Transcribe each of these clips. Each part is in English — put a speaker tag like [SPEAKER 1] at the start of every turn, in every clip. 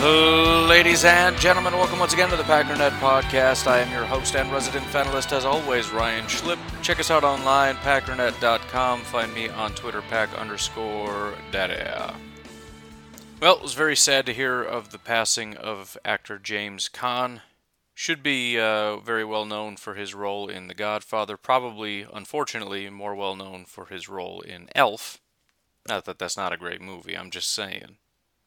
[SPEAKER 1] Ladies and gentlemen, welcome once again to the Packernet Podcast. I am your host and resident fanalist, as always, Ryan Schlip. Check us out online, packernet.com. Find me on Twitter, pack underscore daddy. Well, it was very sad to hear of the passing of actor James Caan. Should be uh, very well known for his role in The Godfather, probably, unfortunately, more well known for his role in Elf. Not that that's not a great movie, I'm just saying.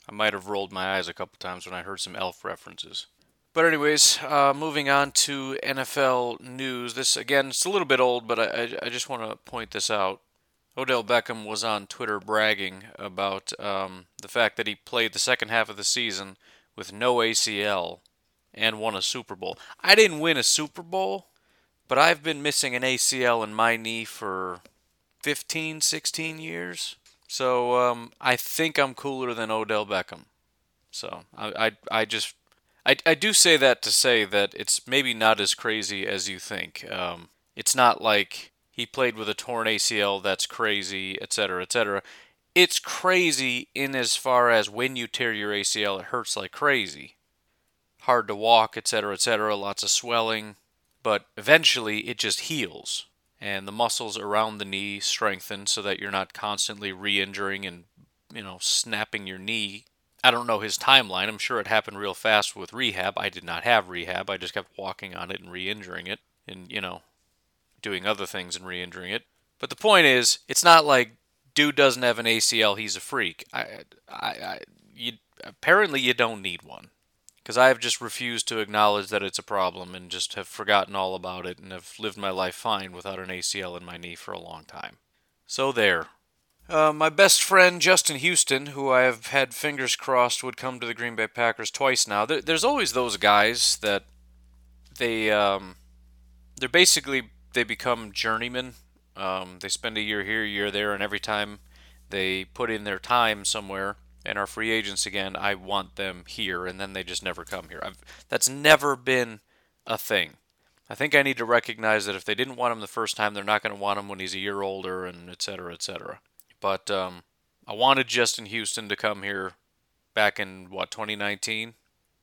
[SPEAKER 1] I might have rolled my eyes a couple times when I heard some elf references. But anyways, uh, moving on to NFL news. This again, it's a little bit old, but I, I just want to point this out. Odell Beckham was on Twitter bragging about um, the fact that he played the second half of the season with no ACL and won a Super Bowl. I didn't win a Super Bowl, but I've been missing an ACL in my knee for 15, 16 years. So um, I think I'm cooler than Odell Beckham. So I, I, I just I, I do say that to say that it's maybe not as crazy as you think. Um, it's not like he played with a torn ACL that's crazy, etc., etc. It's crazy in as far as when you tear your ACL, it hurts like crazy. Hard to walk, etc., etc., lots of swelling, but eventually it just heals and the muscles around the knee strengthen so that you're not constantly re-injuring and you know snapping your knee. I don't know his timeline. I'm sure it happened real fast with rehab. I did not have rehab. I just kept walking on it and re-injuring it and you know doing other things and re-injuring it. But the point is, it's not like dude doesn't have an ACL, he's a freak. I I, I you apparently you don't need one because I have just refused to acknowledge that it's a problem and just have forgotten all about it and have lived my life fine without an ACL in my knee for a long time. So there. Uh, my best friend Justin Houston, who I have had fingers crossed would come to the Green Bay Packers twice now. There, there's always those guys that they um, they're basically they become journeymen. Um, they spend a year here, a year there, and every time they put in their time somewhere, and are free agents again, I want them here, and then they just never come here. I've, that's never been a thing. I think I need to recognize that if they didn't want him the first time, they're not going to want him when he's a year older, and et cetera, et cetera. But um, I wanted Justin Houston to come here back in, what, 2019?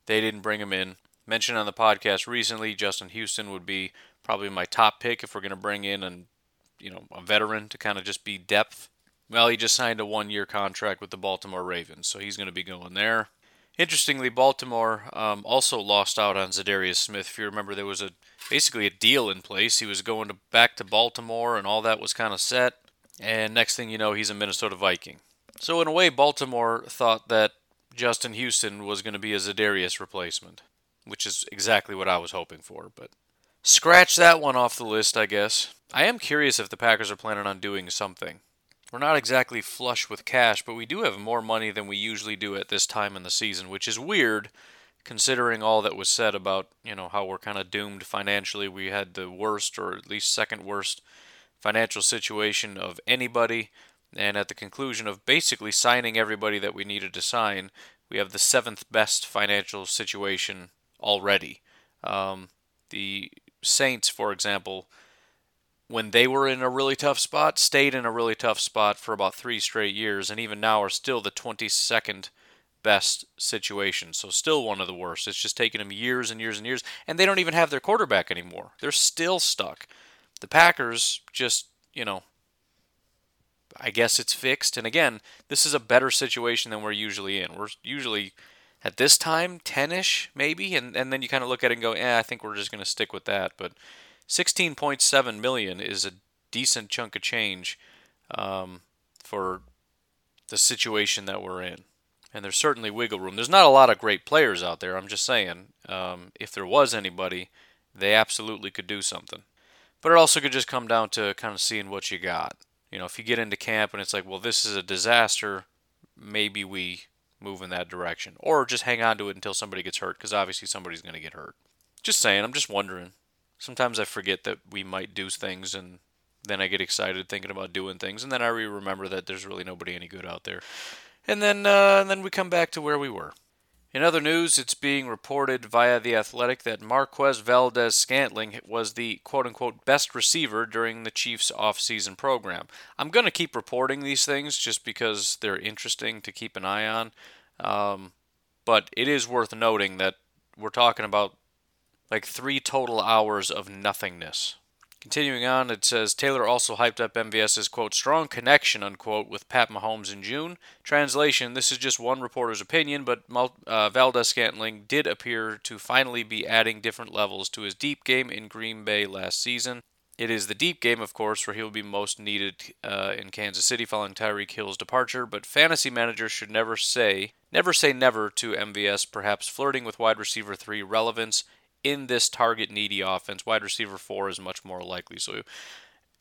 [SPEAKER 1] They didn't bring him in. Mentioned on the podcast recently, Justin Houston would be probably my top pick if we're going to bring in an, you know, a veteran to kind of just be depth well, he just signed a one year contract with the Baltimore Ravens, so he's going to be going there. Interestingly, Baltimore um, also lost out on Za'Darius Smith. If you remember, there was a basically a deal in place. He was going to, back to Baltimore, and all that was kind of set. And next thing you know, he's a Minnesota Viking. So in a way, Baltimore thought that Justin Houston was going to be a Za'Darius replacement, which is exactly what I was hoping for. But scratch that one off the list, I guess. I am curious if the Packers are planning on doing something. We're not exactly flush with cash, but we do have more money than we usually do at this time in the season, which is weird considering all that was said about, you know, how we're kind of doomed financially. We had the worst or at least second worst financial situation of anybody, and at the conclusion of basically signing everybody that we needed to sign, we have the seventh best financial situation already. Um, the Saints, for example, when they were in a really tough spot, stayed in a really tough spot for about three straight years, and even now are still the 22nd best situation. So still one of the worst. It's just taken them years and years and years, and they don't even have their quarterback anymore. They're still stuck. The Packers just, you know, I guess it's fixed. And again, this is a better situation than we're usually in. We're usually at this time 10ish maybe, and and then you kind of look at it and go, "Yeah, I think we're just going to stick with that." But 16.7 million is a decent chunk of change um, for the situation that we're in. And there's certainly wiggle room. There's not a lot of great players out there. I'm just saying, um, if there was anybody, they absolutely could do something. But it also could just come down to kind of seeing what you got. You know, if you get into camp and it's like, well, this is a disaster, maybe we move in that direction. Or just hang on to it until somebody gets hurt, because obviously somebody's going to get hurt. Just saying, I'm just wondering. Sometimes I forget that we might do things and then I get excited thinking about doing things, and then I remember that there's really nobody any good out there. And then, uh, and then we come back to where we were. In other news, it's being reported via The Athletic that Marquez Valdes Scantling was the quote unquote best receiver during the Chiefs' offseason program. I'm going to keep reporting these things just because they're interesting to keep an eye on. Um, but it is worth noting that we're talking about like three total hours of nothingness Continuing on, it says Taylor also hyped up MVS's quote strong connection unquote with Pat Mahomes in June. Translation: This is just one reporter's opinion, but uh, Valdes Scantling did appear to finally be adding different levels to his deep game in Green Bay last season. It is the deep game, of course, where he will be most needed uh, in Kansas City following Tyreek Hill's departure. But fantasy managers should never say never say never to MVS, perhaps flirting with wide receiver three relevance in this target needy offense, wide receiver four is much more likely. So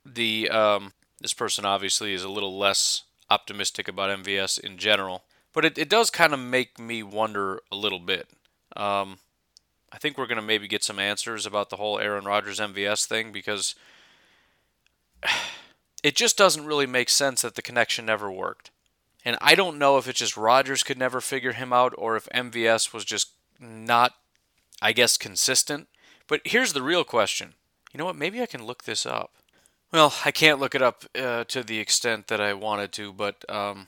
[SPEAKER 1] the um, this person obviously is a little less optimistic about MVS in general, but it, it does kind of make me wonder a little bit. Um, I think we're going to maybe get some answers about the whole Aaron Rodgers MVS thing because it just doesn't really make sense that the connection never worked. And I don't know if it's just Rodgers could never figure him out or if MVS was just not I guess, consistent. But here's the real question. You know what? Maybe I can look this up. Well, I can't look it up uh, to the extent that I wanted to, but um,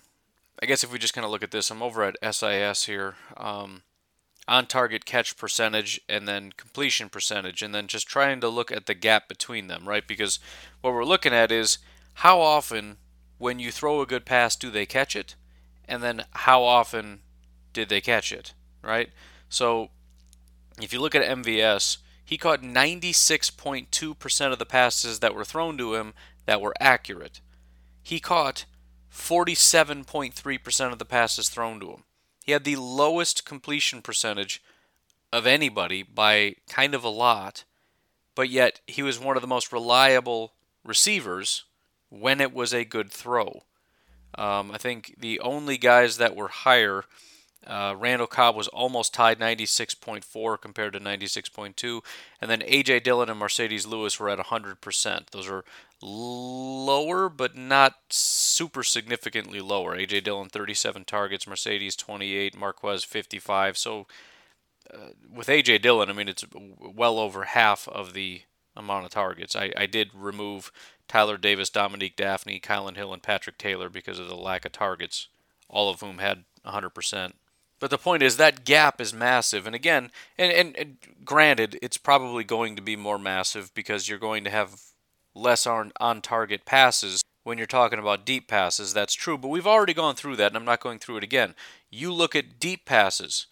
[SPEAKER 1] I guess if we just kind of look at this, I'm over at SIS here. Um, on target catch percentage and then completion percentage, and then just trying to look at the gap between them, right? Because what we're looking at is how often, when you throw a good pass, do they catch it? And then how often did they catch it, right? So if you look at MVS, he caught 96.2% of the passes that were thrown to him that were accurate. He caught 47.3% of the passes thrown to him. He had the lowest completion percentage of anybody by kind of a lot, but yet he was one of the most reliable receivers when it was a good throw. Um, I think the only guys that were higher uh, Randall Cobb was almost tied 96.4 compared to 96.2. And then A.J. Dillon and Marcedes Lewis were at 100%. Those are lower, but not super significantly lower. A.J. Dillon 37 targets, Mercedes, 28, Marquez 55. So uh, with A.J. Dillon, I mean, it's well over half of the amount of targets. I, I did remove Tyler Davis, Dominique Dafney, Kylin Hill, and Patrick Taylor because of the lack of targets, all of whom had 100%. But the point is that gap is massive, and again, and, and, and, granted, it's probably going to be more massive because you're going to have less on on target passes when you're talking about deep passes. That's true, but we've already gone through that, and I'm not going through it again. You look at deep passes,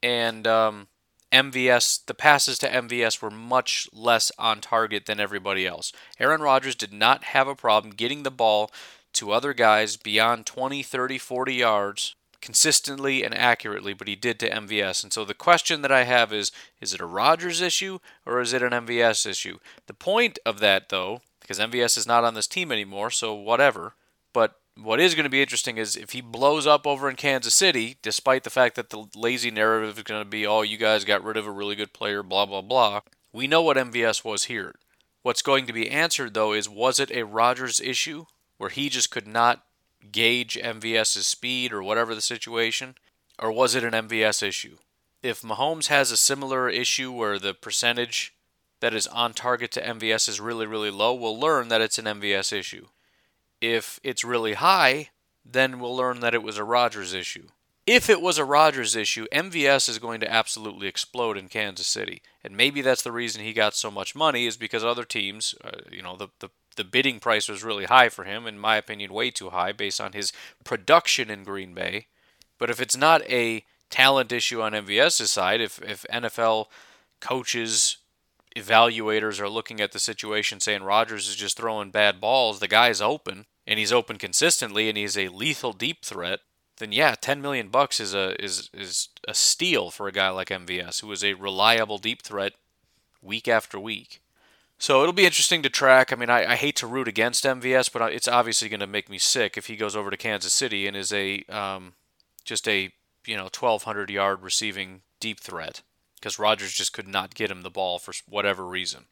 [SPEAKER 1] and um, MVS, the passes to MVS were much less on target than everybody else. Aaron Rodgers did not have a problem getting the ball to other guys beyond 20, 30, 40 yards consistently and accurately, but he did to MVS. And so the question that I have is is it a Rodgers issue or is it an MVS issue? The point of that, though, because MVS is not on this team anymore, so whatever. But what is going to be interesting is if he blows up over in Kansas City, despite the fact that the lazy narrative is going to be, oh, you guys got rid of a really good player, blah, blah, blah. We know what MVS was here. What's going to be answered, though, is was it a Rodgers issue where he just could not gauge MVS's speed or whatever the situation? Or was it an MVS issue? If Mahomes has a similar issue where the percentage that is on target to MVS is really, really low, we'll learn that it's an MVS issue. If it's really high, then we'll learn that it was a Rodgers issue. If it was a Rodgers issue, MVS is going to absolutely explode in Kansas City. And maybe that's the reason he got so much money is because other teams, uh, you know, the, the the bidding price was really high for him, in my opinion, way too high based on his production in Green Bay. But if it's not a talent issue on MVS's side, if, if NFL coaches, evaluators are looking at the situation saying Rodgers is just throwing bad balls, the guy's open, and he's open consistently and he's a lethal deep threat, then yeah, 10 million bucks is a is is a steal for a guy like MVS who is a reliable deep threat week after week. So it'll be interesting to track. I mean, I, I hate to root against MVS, but it's obviously going to make me sick if he goes over to Kansas City and is a um, just a you know 1200 yard receiving deep threat because Rodgers just could not get him the ball for whatever reason.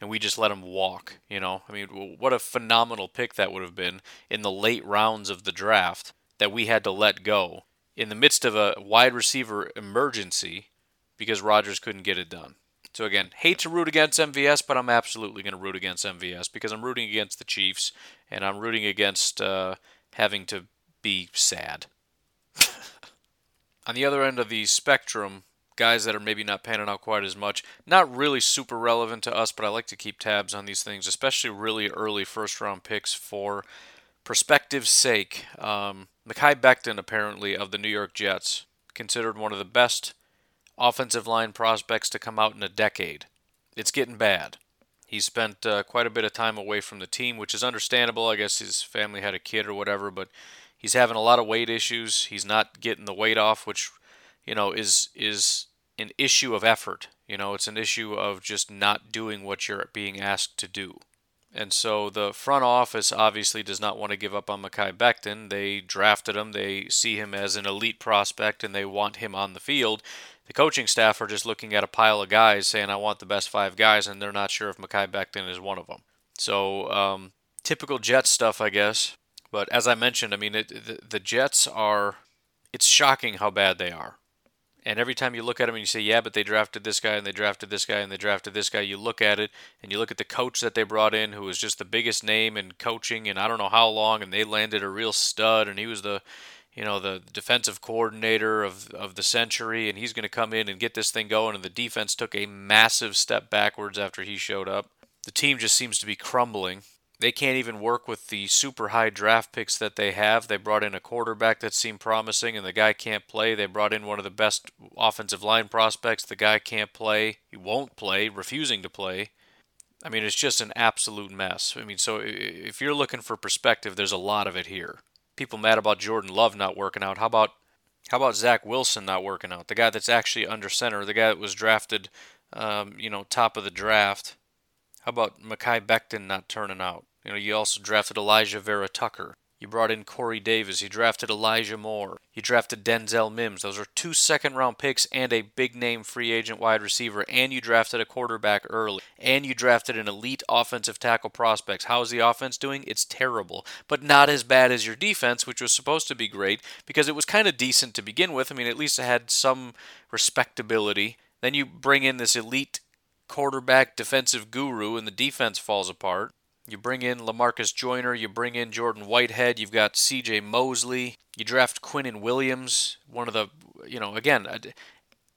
[SPEAKER 1] And we just let him walk, you know? I mean, what a phenomenal pick that would have been in the late rounds of the draft that we had to let go in the midst of a wide receiver emergency because Rodgers couldn't get it done. So again, hate to root against MVS, but I'm absolutely going to root against MVS because I'm rooting against the Chiefs and I'm rooting against uh, having to be sad. On the other end of the spectrum, guys that are maybe not panning out quite as much, not really super relevant to us, but I like to keep tabs on these things, especially really early first round picks for perspective's sake. Um, Mekhi Becton, apparently, of the New York Jets, considered one of the best offensive line prospects to come out in a decade. It's getting bad. He spent uh, quite a bit of time away from the team, which is understandable. I guess his family had a kid or whatever, but he's having a lot of weight issues. He's not getting the weight off, which you know is is an issue of effort. You know, it's an issue of just not doing what you're being asked to do. And so the front office obviously does not want to give up on Mekhi Becton. They drafted him. They see him as an elite prospect and they want him on the field. The coaching staff are just looking at a pile of guys saying, I want the best five guys, and they're not sure if Mekhi Becton is one of them. So, um, typical Jets stuff, I guess. But as I mentioned, I mean, it, the, the Jets are, it's shocking how bad they are. And every time you look at them and you say, yeah, but they drafted this guy and they drafted this guy and they drafted this guy, you look at it and you look at the coach that they brought in, who was just the biggest name in coaching and I don't know how long, and they landed a real stud, and he was the, you know, the defensive coordinator of of the century, and he's going to come in and get this thing going. And the defense took a massive step backwards after he showed up. The team just seems to be crumbling they can't even work with the super high draft picks that they have. They brought in a quarterback that seemed promising, and the guy can't play. They brought in one of the best offensive line prospects. The guy can't play. He won't play, refusing to play. I mean, it's just an absolute mess. I mean, so if you're looking for perspective, there's a lot of it here. People mad about Jordan Love not working out. How about how about Zach Wilson not working out? The guy that's actually under center, the guy that was drafted, um, you know, top of the draft. How about Mekhi Becton not turning out? You know, you also drafted Alijah Vera Tucker. You brought in Corey Davis. You drafted Elijah Moore. You drafted Denzel Mims. Those are two second round picks and a big name free agent wide receiver. And you drafted a quarterback early. And you drafted an elite offensive tackle prospects. How's the offense doing? It's terrible. But not as bad as your defense, which was supposed to be great because it was kind of decent to begin with. I mean, at least it had some respectability. Then you bring in this elite quarterback defensive guru, and the defense falls apart. You bring in Lamarcus Joyner, you bring in Jordan Whitehead, you've got CJ Mosley, you draft Quinnen Williams, one of the, you know, again,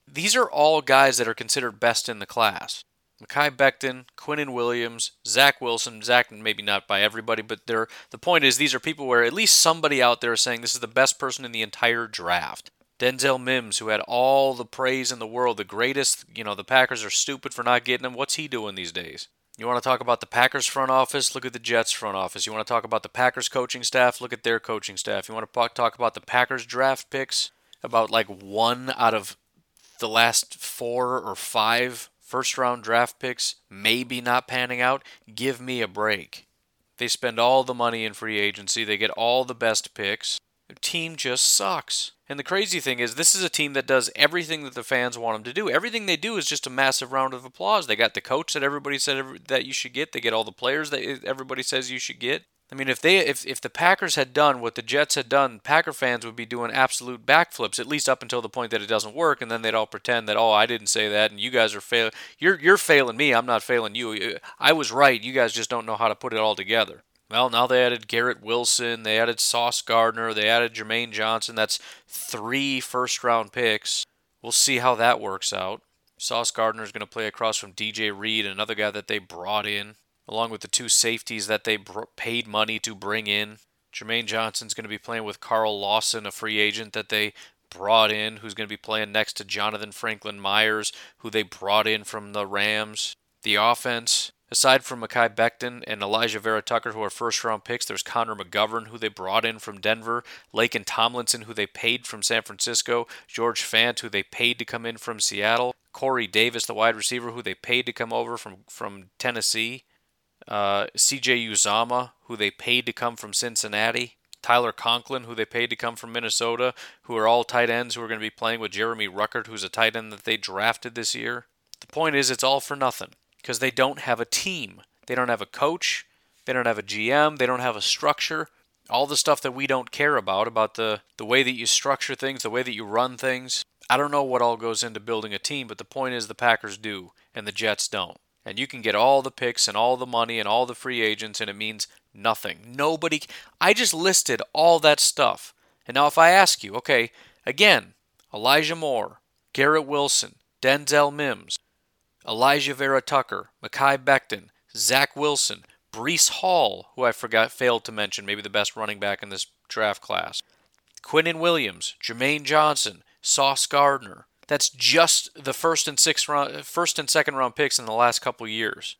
[SPEAKER 1] these are all guys that are considered best in the class. Mekhi Becton, Quinnen Williams, Zach Wilson, Zach maybe not by everybody, but they're, the point is these are people where at least somebody out there is saying this is the best person in the entire draft. Denzel Mims, who had all the praise in the world, the greatest, you know, the Packers are stupid for not getting him. What's he doing these days? You want to talk about the Packers front office? Look at the Jets front office. You want to talk about the Packers coaching staff? Look at their coaching staff. You want to talk about the Packers draft picks? About like one out of the last four or five first round draft picks maybe not panning out? Give me a break. They spend all the money in free agency, they get all the best picks. Team just sucks. And the crazy thing is, this is a team that does everything that the fans want them to do. Everything they do is just a massive round of applause. They got the coach that everybody said that you should get. They get all the players that everybody says you should get. I mean, if they if if the Packers had done what the Jets had done, Packer fans would be doing absolute backflips at least up until the point that it doesn't work, and then they'd all pretend that oh I didn't say that, and you guys are failing. You're you're failing me. I'm not failing you. I was right. You guys just don't know how to put it all together. Well, now they added Garrett Wilson, they added Sauce Gardner, they added Jermaine Johnson. That's three first round picks. We'll see how that works out. Sauce Gardner is going to play across from DJ Reed, another guy that they brought in, along with the two safeties that they br- paid money to bring in. Jermaine Johnson's going to be playing with Carl Lawson, a free agent that they brought in, who's going to be playing next to Jonathan Franklin Myers, who they brought in from the Rams. The offense, Aside from Mekhi Becton and Alijah Vera Tucker, who are first round picks, there's Connor McGovern, who they brought in from Denver, Laken Tomlinson, who they paid from San Francisco, George Fant, who they paid to come in from Seattle, Corey Davis, the wide receiver, who they paid to come over from, from Tennessee, uh, CJ Uzomah, who they paid to come from Cincinnati, Tyler Conklin, who they paid to come from Minnesota, who are all tight ends who are going to be playing with Jeremy Ruckert, who's a tight end that they drafted this year. The point is, it's all for nothing because they don't have a team. They don't have a coach. They don't have a GM. They don't have a structure. All the stuff that we don't care about, about the, the way that you structure things, the way that you run things. I don't know what all goes into building a team, but the point is the Packers do and the Jets don't. And you can get all the picks and all the money and all the free agents, and it means nothing. Nobody. I just listed all that stuff. And now, if I ask you, okay, again, Elijah Moore, Garrett Wilson, Denzel Mims, Alijah Vera Tucker, Mekhi Becton, Zach Wilson, Breece Hall, who I forgot failed to mention, maybe the best running back in this draft class, Quinnen Williams, Jermaine Johnson, Sauce Gardner. That's just the first and sixth round, first and second round picks in the last couple years.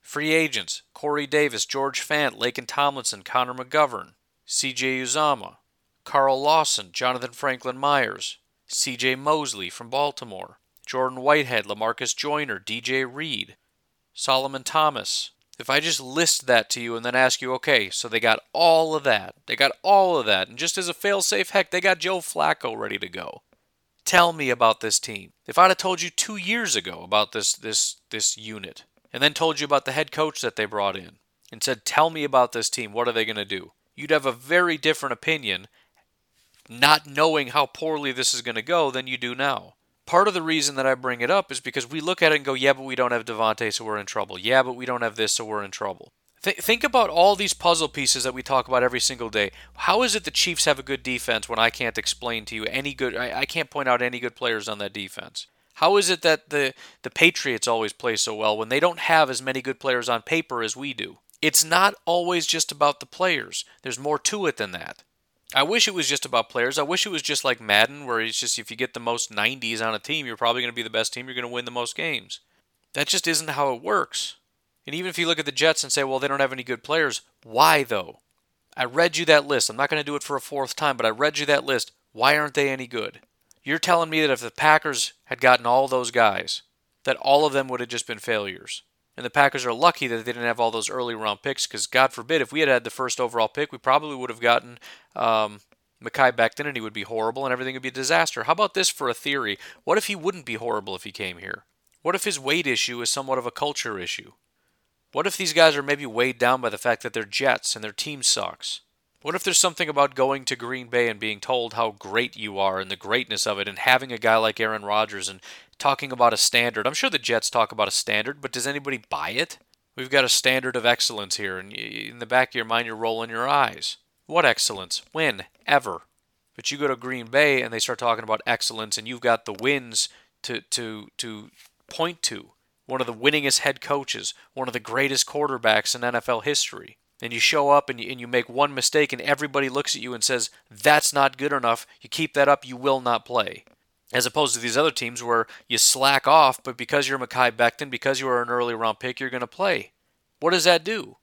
[SPEAKER 1] Free agents: Corey Davis, George Fant, Laken Tomlinson, Connor McGovern, C.J. Uzomah, Carl Lawson, Jonathan Franklin Myers, C.J. Mosley from Baltimore, Jordan Whitehead, Lamarcus Joyner, DJ Reed, Solomon Thomas. If I just list that to you and then ask you, okay, so they got all of that. They got all of that. And just as a fail-safe, heck, they got Joe Flacco ready to go. Tell me about this team. If I'd have told you two years ago about this this this unit, and then told you about the head coach that they brought in, and said, Tell me about this team, what are they gonna do? You'd have a very different opinion, not knowing how poorly this is gonna go than you do now part of the reason that I bring it up is because we look at it and go, yeah, but we don't have Davante, so we're in trouble. Yeah, but we don't have this, so we're in trouble. Th- think about all these puzzle pieces that we talk about every single day. How is it the Chiefs have a good defense when I can't explain to you any good? I, I can't point out any good players on that defense. How is it that the the Patriots always play so well when they don't have as many good players on paper as we do? It's not always just about the players. There's more to it than that. I wish it was just about players. I wish it was just like Madden, where it's just if you get the most 90s on a team, you're probably going to be the best team. You're going to win the most games. That just isn't how it works. And even if you look at the Jets and say, well, they don't have any good players, why though? I read you that list. I'm not going to do it for a fourth time, but I read you that list. Why aren't they any good? You're telling me that if the Packers had gotten all those guys, that all of them would have just been failures. And the Packers are lucky that they didn't have all those early round picks because, God forbid, if we had had the first overall pick, we probably would have gotten um, Mekhi Becton and he would be horrible and everything would be a disaster. How about this for a theory? What if he wouldn't be horrible if he came here? What if his weight issue is somewhat of a culture issue? What if these guys are maybe weighed down by the fact that they're Jets and their team sucks? What if there's something about going to Green Bay and being told how great you are and the greatness of it and having a guy like Aaron Rodgers and talking about a standard. I'm sure the Jets talk about a standard, but does anybody buy it? We've got a standard of excellence here, and in the back of your mind, you're rolling your eyes. What excellence? When? Ever. But you go to Green Bay and they start talking about excellence, and you've got the wins to, to, to point to. One of the winningest head coaches, one of the greatest quarterbacks in NFL history. And you show up and you, and you make one mistake, and everybody looks at you and says, That's not good enough. You keep that up, you will not play as opposed to these other teams where you slack off, but because you're Mekhi Becton, because you are an early round pick, you're going to play. What does that do?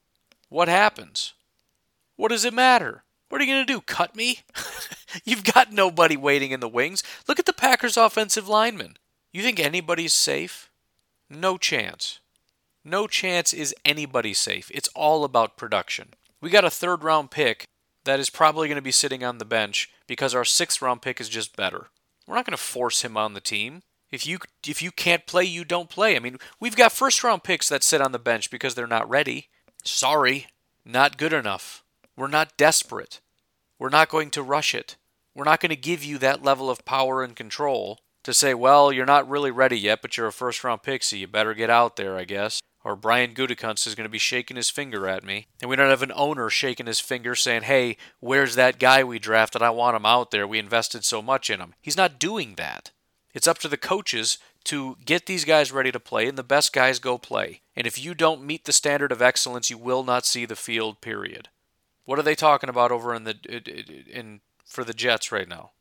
[SPEAKER 1] What happens? What does it matter? What are you going to do? Cut me? You've got nobody waiting in the wings. Look at the Packers' offensive linemen. You think anybody's safe? No chance. No chance is anybody safe. It's all about production. We got a third round pick that is probably going to be sitting on the bench because our sixth round pick is just better. We're not going to force him on the team. If you if you can't play, you don't play. I mean, we've got first round picks that sit on the bench because they're not ready. Sorry, not good enough. We're not desperate. We're not going to rush it. We're not going to give you that level of power and control to say, well, you're not really ready yet, but you're a first round pick, so you better get out there, I guess or Brian Gutekunst is going to be shaking his finger at me. And we don't have an owner shaking his finger saying, hey, where's that guy we drafted? I want him out there. We invested so much in him. He's not doing that. It's up to the coaches to get these guys ready to play, and the best guys go play. And if you don't meet the standard of excellence, you will not see the field, period. What are they talking about over in the in for the Jets right now?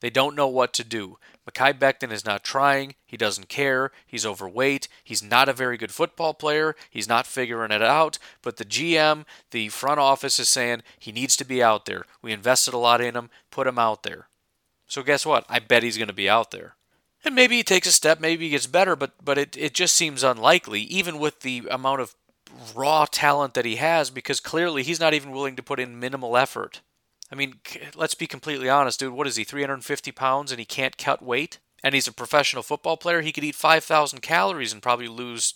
[SPEAKER 1] They don't know what to do. Mekhi Becton is not trying. He doesn't care. He's overweight. He's not a very good football player. He's not figuring it out. But the GM, the front office is saying he needs to be out there. We invested a lot in him. Put him out there. So guess what? I bet he's going to be out there. And maybe he takes a step, maybe he gets better, but but it, it just seems unlikely, even with the amount of raw talent that he has, because clearly he's not even willing to put in minimal effort. I mean, let's be completely honest, dude. What is he, 350 pounds and he can't cut weight? And he's a professional football player? He could eat 5,000 calories and probably lose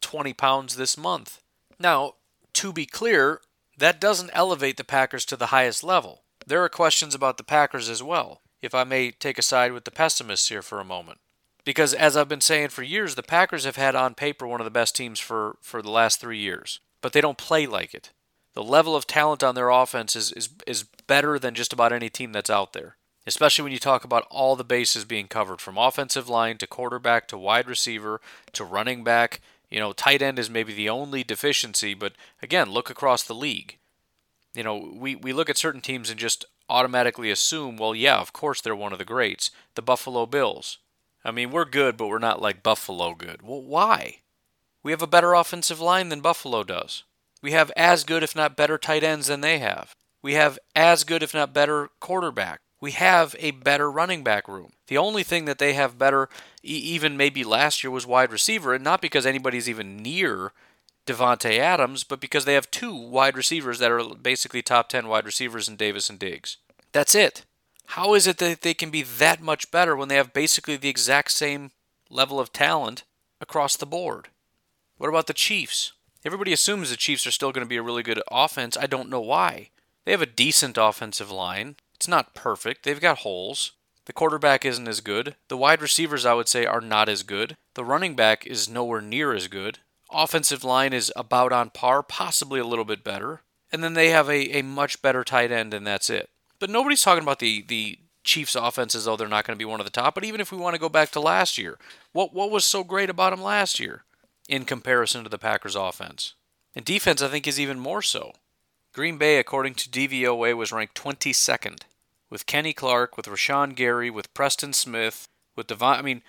[SPEAKER 1] 20 pounds this month. Now, to be clear, that doesn't elevate the Packers to the highest level. There are questions about the Packers as well, if I may take a side with the pessimists here for a moment. Because as I've been saying for years, the Packers have had on paper one of the best teams for, for the last three years, but they don't play like it. The level of talent on their offense is, is, is better than just about any team that's out there, especially when you talk about all the bases being covered from offensive line to quarterback to wide receiver to running back. You know, tight end is maybe the only deficiency, but again, look across the league. You know, we, we look at certain teams and just automatically assume, well, yeah, of course they're one of the greats. The Buffalo Bills. I mean, we're good, but we're not like Buffalo good. Well, why? We have a better offensive line than Buffalo does. We have as good, if not better, tight ends than they have. We have as good, if not better, quarterback. We have a better running back room. The only thing that they have better, even maybe last year, was wide receiver, and not because anybody's even near Davante Adams, but because they have two wide receivers that are basically top 10 wide receivers in Davis and Diggs. That's it. How is it that they can be that much better when they have basically the exact same level of talent across the board? What about the Chiefs? Everybody assumes the Chiefs are still going to be a really good offense. I don't know why. They have a decent offensive line. It's not perfect. They've got holes. The quarterback isn't as good. The wide receivers, I would say, are not as good. The running back is nowhere near as good. Offensive line is about on par, possibly a little bit better. And then they have a, a much better tight end, and that's it. But nobody's talking about the, the Chiefs' offense as though they're not going to be one of the top. But even if we want to go back to last year, what, what was so great about them last year? In comparison to the Packers' offense. And defense, I think, is even more so. Green Bay, according to DVOA, was ranked 22nd, with Kenny Clark, with Rashan Gary, with Preston Smith, with Devon. I mean,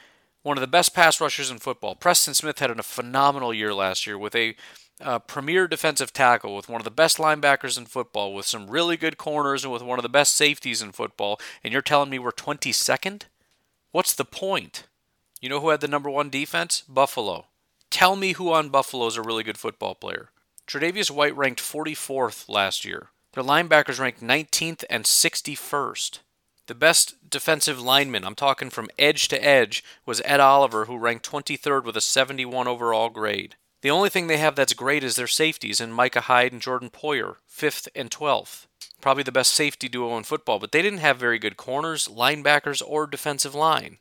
[SPEAKER 1] one of the best pass rushers in football. Preston Smith had a phenomenal year last year with a uh, premier defensive tackle, with one of the best linebackers in football, with some really good corners, and with one of the best safeties in football. And you're telling me we're 22nd? What's the point? You know who had the number one defense? Buffalo. Tell me who on Buffalo is a really good football player. Tre'Davious White ranked 44th last year. Their linebackers ranked 19th and 61st. The best defensive lineman, I'm talking from edge to edge, was Ed Oliver, who ranked 23rd with a 71 overall grade. The only thing they have that's great is their safeties, in Micah Hyde and Jordan Poyer, 5th and 12th. Probably the best safety duo in football, but they didn't have very good corners, linebackers, or defensive line.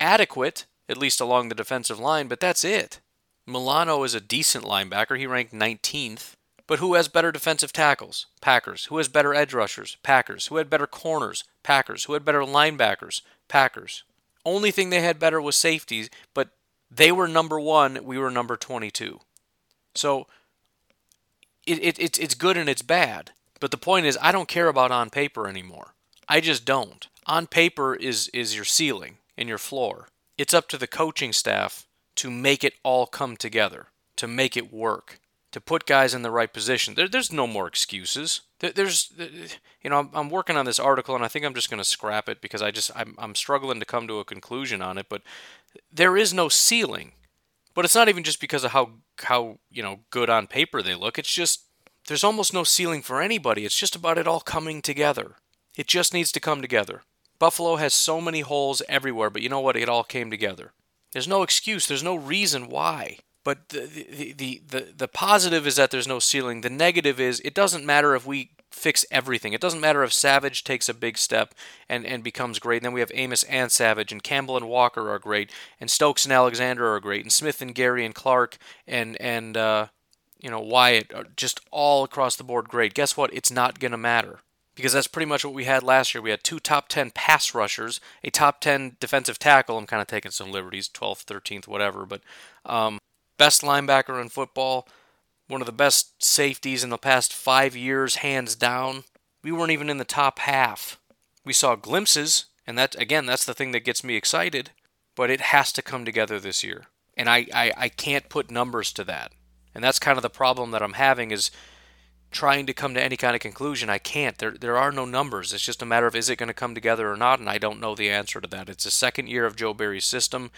[SPEAKER 1] Adequate, at least along the defensive line, but that's it. Milano is a decent linebacker. He ranked 19th. But who has better defensive tackles? Packers. Who has better edge rushers? Packers. Who had better corners? Packers. Who had better linebackers? Packers. Only thing they had better was safeties, but they were number one. We were number 22. So it, it, it's, it's good and it's bad. But the point is, I don't care about on paper anymore. I just don't. On paper is, is your ceiling and your floor. It's up to the coaching staff to make it all come together, to make it work, to put guys in the right position. There, there's no more excuses. There, there's, you know, I'm, I'm, working on this article and I think I'm just going to scrap it because I just I'm, I'm struggling to come to a conclusion on it. But there is no ceiling. But it's not even just because of how how you know good on paper they look. It's just there's almost no ceiling for anybody. It's just about it all coming together. It just needs to come together. Buffalo has so many holes everywhere, but you know what? It all came together. There's no excuse. There's no reason why. But the, the, the, the, the positive is that there's no ceiling. The negative is it doesn't matter if we fix everything. It doesn't matter if Savage takes a big step and, and becomes great. And then we have Amos and Savage, and Campbell and Walker are great, and Stokes and Alexander are great, and Smith and Gary and Clark and and uh, you know Wyatt are just all across the board great. Guess what? It's not gonna matter because that's pretty much what we had last year. We had two top 10 pass rushers, a top 10 defensive tackle. I'm kind of taking some liberties, 12th, 13th, whatever, but um, best linebacker in football, one of the best safeties in the past five years, hands down. We weren't even in the top half. We saw glimpses And that again, that's the thing that gets me excited, but it has to come together this year. And I, I, I can't put numbers to that. And that's kind of the problem that I'm having is trying to come to any kind of conclusion. I can't. There there are no numbers. It's just a matter of is it going to come together or not, and I don't know the answer to that. It's the second year of Joe Barry's system.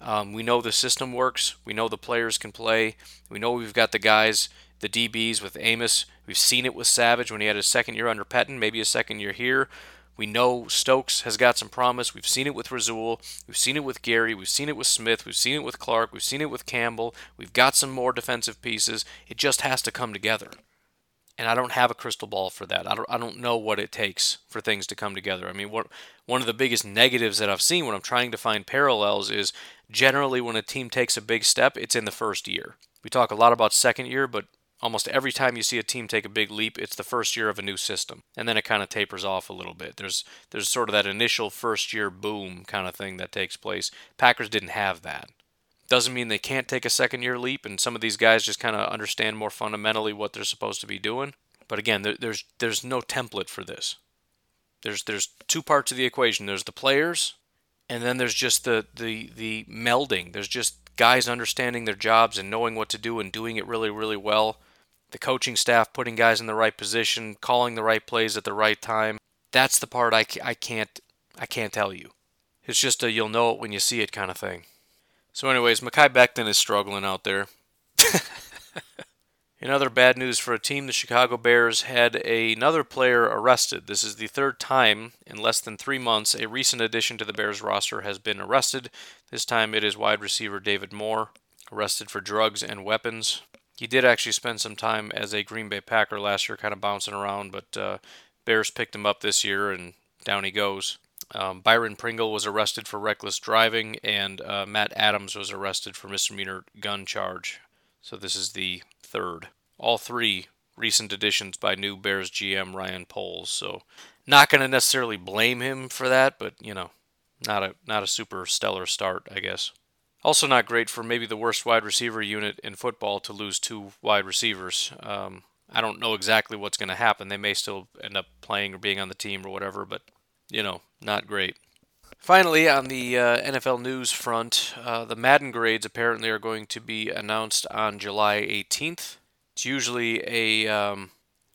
[SPEAKER 1] Um, we know the system works. We know the players can play. We know we've got the guys, the DBs with Amos. We've seen it with Savage when he had his second year under Pettine, maybe a second year here. We know Stokes has got some promise. We've seen it with Rasul. We've seen it with Gary. We've seen it with Smith. We've seen it with Clark. We've seen it with Campbell. We've got some more defensive pieces. It just has to come together. And I don't have a crystal ball for that. I don't, I don't know what it takes for things to come together. I mean, what, one of the biggest negatives that I've seen when I'm trying to find parallels is generally when a team takes a big step, it's in the first year. We talk a lot about second year, but almost every time you see a team take a big leap, it's the first year of a new system, and then it kind of tapers off a little bit. There's there's sort of that initial first year boom kind of thing that takes place. Packers didn't have that. Doesn't mean they can't take a second year leap, and some of these guys just kind of understand more fundamentally what they're supposed to be doing. But again, there, there's there's no template for this. There's there's two parts of the equation. There's the players, and then there's just the the the melding. There's just guys understanding their jobs and knowing what to do and doing it really really well the coaching staff putting guys in the right position, calling the right plays at the right time. That's the part I, I can't I can't tell you. It's just a you'll know it when you see it kind of thing. So, anyways, Mekhi Becton is struggling out there. In other bad news for a team, the Chicago Bears had another player arrested. This is the third time in less than three months a recent addition to the Bears roster has been arrested. This time it is wide receiver David Moore, arrested for drugs and weapons. He did actually spend some time as a Green Bay Packer last year, kind of bouncing around, but uh, Bears picked him up this year, and down he goes. Um, Byron Pringle was arrested for reckless driving, and uh, Matt Adams was arrested for misdemeanor gun charge. So this is the third. All three recent additions by new Bears GM Ryan Poles. So not going to necessarily blame him for that, but you know, not a not a super stellar start, I guess. Also, not great for maybe the worst wide receiver unit in football to lose two wide receivers. Um, I don't know exactly what's going to happen. They may still end up playing or being on the team or whatever, but, you know, not great. Finally, on the uh, NFL news front, uh, the Madden grades apparently are going to be announced on July 18th. It's usually a, um,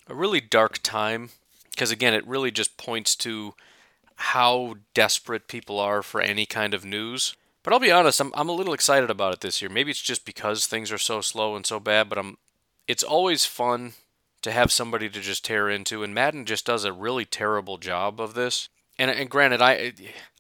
[SPEAKER 1] a really dark time because, again, it really just points to how desperate people are for any kind of news. But I'll be honest, I'm I'm a little excited about it this year. Maybe it's just because things are so slow and so bad, but I'm it's always fun to have somebody to just tear into and Madden just does a really terrible job of this. And and granted I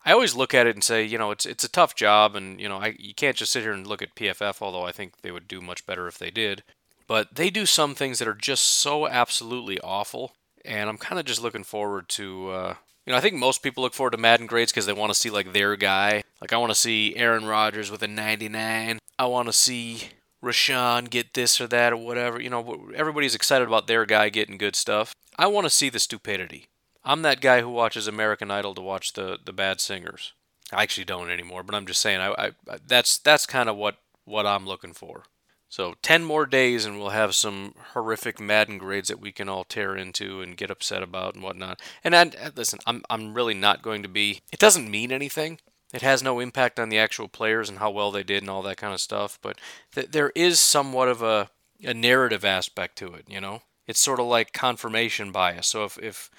[SPEAKER 1] I always look at it and say, you know, it's it's a tough job and you know, I you can't just sit here and look at PFF although I think they would do much better if they did. But they do some things that are just so absolutely awful and I'm kind of just looking forward to uh, you know, I think most people look forward to Madden grades because they want to see like their guy. Like I want to see Aaron Rodgers with a 99. I want to see Rashan get this or that or whatever. You know, everybody's excited about their guy getting good stuff. I want to see the stupidity. I'm that guy who watches American Idol to watch the the bad singers. I actually don't anymore, but I'm just saying I, I that's that's kind of what what I'm looking for. So 10 more days and we'll have some horrific Madden grades that we can all tear into and get upset about and whatnot. And I, listen, I'm, I'm really not going to be, it doesn't mean anything. It has no impact on the actual players and how well they did and all that kind of stuff. But th- there is somewhat of a, a narrative aspect to it, you know? It's sort of like confirmation bias. So if, if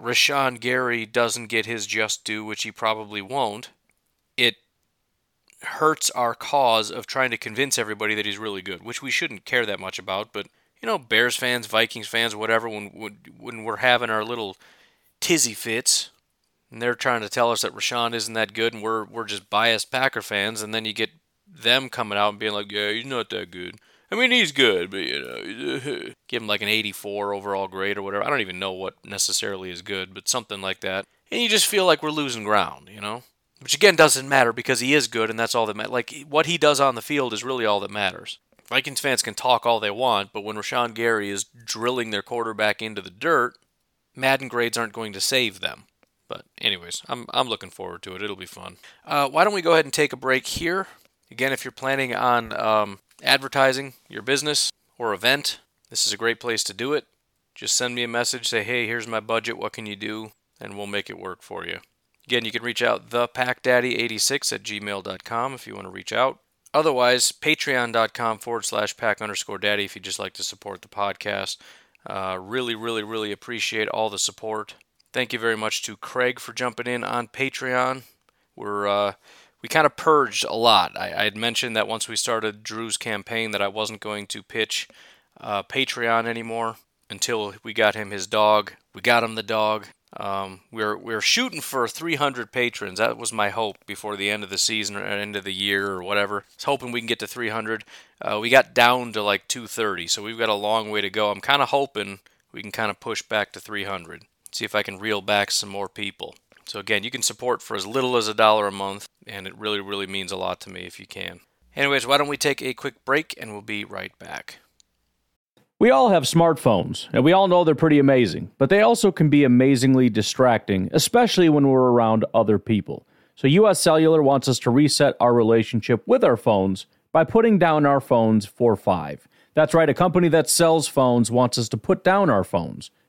[SPEAKER 1] Rashan Gary doesn't get his just due, which he probably won't, it hurts our cause of trying to convince everybody that he's really good, which we shouldn't care that much about. But you know, Bears fans, Vikings fans, whatever, when when we're having our little tizzy fits, and they're trying to tell us that Rashan isn't that good, and we're we're just biased Packer fans, and then you get them coming out and being like, "Yeah, he's not that good." I mean, he's good, but you know, give him like an 84 overall grade or whatever. I don't even know what necessarily is good, but something like that. And you just feel like we're losing ground, you know? Which again doesn't matter because he is good and that's all that matters. Like what he does on the field is really all that matters. Vikings fans can talk all they want, but when Rashan Gary is drilling their quarterback into the dirt, Madden grades aren't going to save them. But anyways, I'm I'm looking forward to it. It'll be fun. Uh, why don't we go ahead and take a break here? Again, if you're planning on um, advertising your business or event, this is a great place to do it. Just send me a message. Say, hey, here's my budget. What can you do? And we'll make it work for you. Again, you can reach out thepackdaddy86 at gmail.com if you want to reach out. Otherwise, patreon.com forward slash pack underscore daddy if you'd just like to support the podcast. Uh, really, really, really appreciate all the support. Thank you very much to Craig for jumping in on Patreon. We're uh, we kind of purged a lot. I, I, had mentioned that once we started Drew's campaign that I wasn't going to pitch uh, Patreon anymore until we got him his dog. We got him the dog. Um, we're we're shooting for 300 patrons. That was my hope before the end of the season or end of the year or whatever. I was hoping we can get to 300. Uh, we got down to like 230, so we've got a long way to go. I'm kind of hoping we can kind of push back to 300. See if I can reel back some more people. So again, you can support for as little as a dollar a month, and it really really means a lot to me if you can. Anyways, why don't we take a quick break and we'll be right back.
[SPEAKER 2] We all have smartphones, and we all know they're pretty amazing, but they also can be amazingly distracting, especially when we're around other people. So, US Cellular wants us to reset our relationship with our phones by putting down our phones for five. That's right, a company that sells phones wants us to put down our phones.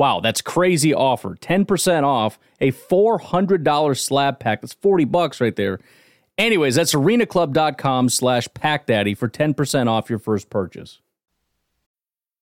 [SPEAKER 2] Wow, that's crazy offer. 10% off a $400 slab pack. That's 40 bucks right there. Anyways, that's arenaclub.com slash packdaddy for 10% off your first purchase.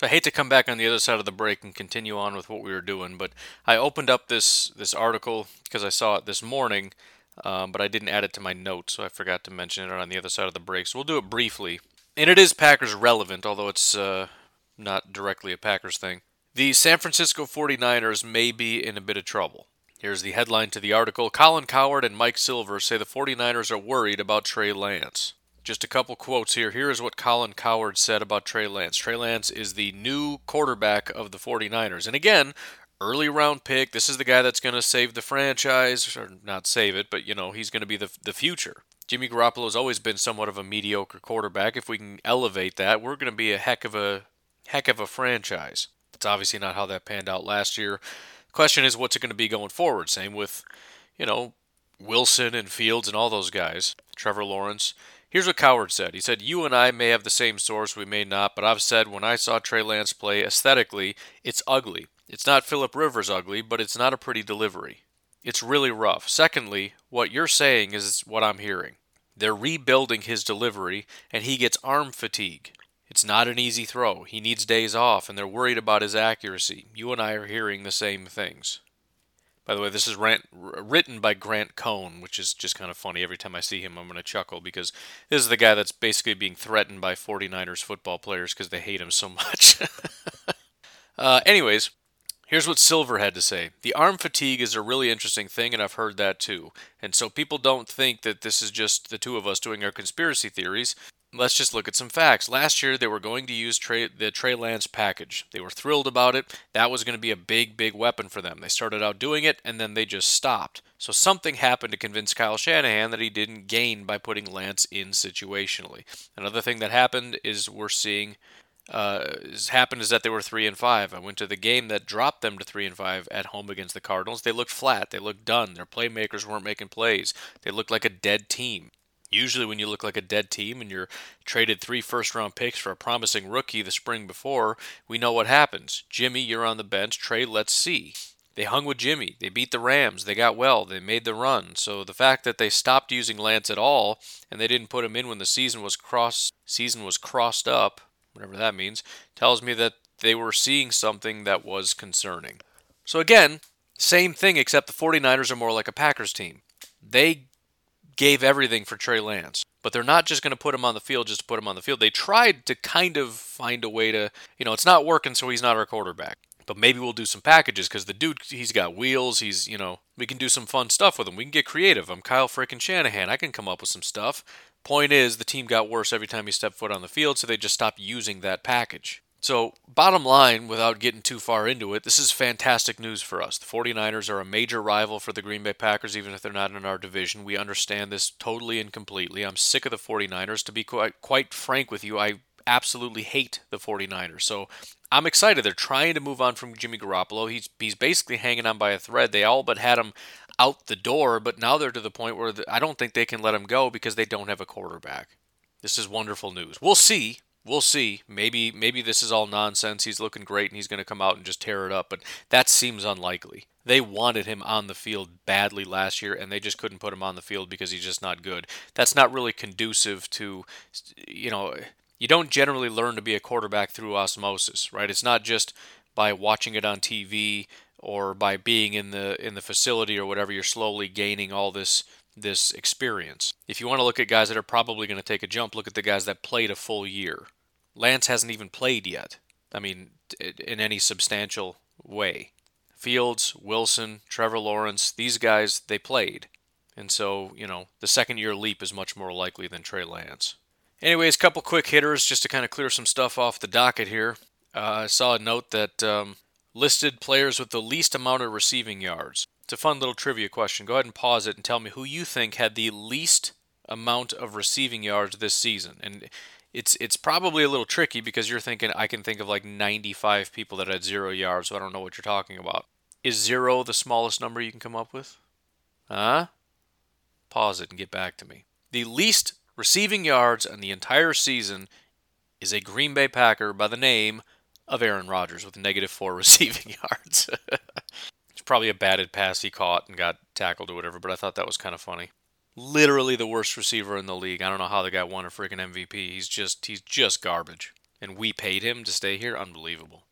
[SPEAKER 1] So I hate to come back on the other side of the break and continue on with what we were doing, but I opened up this this article because I saw it this morning, um, but I didn't add it to my notes, so I forgot to mention it on the other side of the break. So we'll do it briefly, and it is Packers relevant, although it's uh, not directly a Packers thing. The San Francisco 49ers may be in a bit of trouble. Here's the headline to the article Colin Cowherd and Mike Silver say the 49ers are worried about Trey Lance. Just a couple quotes here. Here is what Colin Cowherd said about Trey Lance. Trey Lance is the new quarterback of the 49ers. And again, early round pick. This is the guy that's going to save the franchise, or not save it, but you know, he's going to be the, the future. Jimmy Garoppolo has always been somewhat of a mediocre quarterback. If we can elevate that, we're going to be a heck of a heck of a franchise. It's obviously not how that panned out last year. Question is, what's it going to be going forward? Same with, you know, Wilson and Fields and all those guys. Trevor Lawrence. Here's what Cowherd said. He said, You and I may have the same source, we may not, but I've said when I saw Trey Lance play aesthetically, it's ugly. It's not Philip Rivers ugly, but it's not a pretty delivery. It's really rough. Secondly, what you're saying is what I'm hearing. They're rebuilding his delivery, and he gets arm fatigue. It's not an easy throw. He needs days off, and they're worried about his accuracy. You and I are hearing the same things. By the way, this is rant, written by Grant Cohn, which is just kind of funny. Every time I see him, I'm going to chuckle because this is the guy that's basically being threatened by 49ers football players because they hate him so much. uh, anyways, here's what Silver had to say The arm fatigue is a really interesting thing, and I've heard that too. And so people don't think that this is just the two of us doing our conspiracy theories let's just look at some facts. Last year, they were going to use Trey, the Trey Lance package. They were thrilled about it. That was going to be a big, big weapon for them. They started out doing it, and then they just stopped. So something happened to convince Kyle Shanahan that he didn't gain by putting Lance in situationally. Another thing that happened is we're seeing uh, happened is that they were three and five. I went to the game that dropped them to three and five at home against the Cardinals. They looked flat. They looked done. Their playmakers weren't making plays. They looked like a dead team. Usually, when you look like a dead team and you're traded three first round picks for a promising rookie the spring before, we know what happens. Jimmy, you're on the bench. Trey, let's see. They hung with Jimmy. They beat the Rams. They got well. They made the run. So the fact that they stopped using Lance at all and they didn't put him in when the season was cross season was crossed up whatever that means, tells me that they were seeing something that was concerning. So again, same thing except the 49ers are more like a Packers team. They gave everything for Trey Lance, but they're not just going to put him on the field just to put him on the field. They tried to kind of find a way to, you know, it's not working, so he's not our quarterback. But maybe we'll do some packages because the dude, he's got wheels. He's, you know, we can do some fun stuff with him. We can get creative. I'm Kyle frickin' Shanahan. I can come up with some stuff. Point is, the team got worse every time he stepped foot on the field, so they just stopped using that package. So, bottom line, without getting too far into it, this is fantastic news for us. The 49ers are a major rival for the Green Bay Packers, even if they're not in our division. We understand this totally and completely. I'm sick of the 49ers. To be quite, quite frank with you, I absolutely hate the 49ers. So, I'm excited. They're trying to move on from Jimmy Garoppolo. He's, he's basically hanging on by a thread. They all but had him out the door, but now they're to the point where the, I don't think they can let him go because they don't have a quarterback. This is wonderful news. We'll see. We'll see. Maybe maybe this is all nonsense. He's looking great and he's going to come out and just tear it up, but that seems unlikely. They wanted him on the field badly last year and they just couldn't put him on the field because he's just not good. That's not really conducive to you know, you don't generally learn to be a quarterback through osmosis, right? It's not just by watching it on TV or by being in the in the facility or whatever you're slowly gaining all this this experience. If you want to look at guys that are probably going to take a jump, look at the guys that played a full year. Lance hasn't even played yet. I mean, in any substantial way. Fields, Wilson, Trevor Lawrence, these guys they played. And so, you know, the second year leap is much more likely than Trey Lance. Anyways, couple quick hitters just to kind of clear some stuff off the docket here. Uh, I saw a note that um, listed players with the least amount of receiving yards. It's a fun little trivia question. Go ahead and pause it and tell me who you think had the least amount of receiving yards this season. And it's it's probably a little tricky because you're thinking I can think of like 95 people that had 0 yards, so I don't know what you're talking about. Is 0 the smallest number you can come up with? Huh? Pause it and get back to me. The least receiving yards in the entire season is a Green Bay Packer by the name of Aaron Rodgers with negative four receiving yards. probably a batted pass he caught and got tackled or whatever, but I thought that was kind of funny. Literally the worst receiver in the league. I don't know how the guy won a freaking MVP. He's just he's just garbage. And we paid him to stay here. Unbelievable.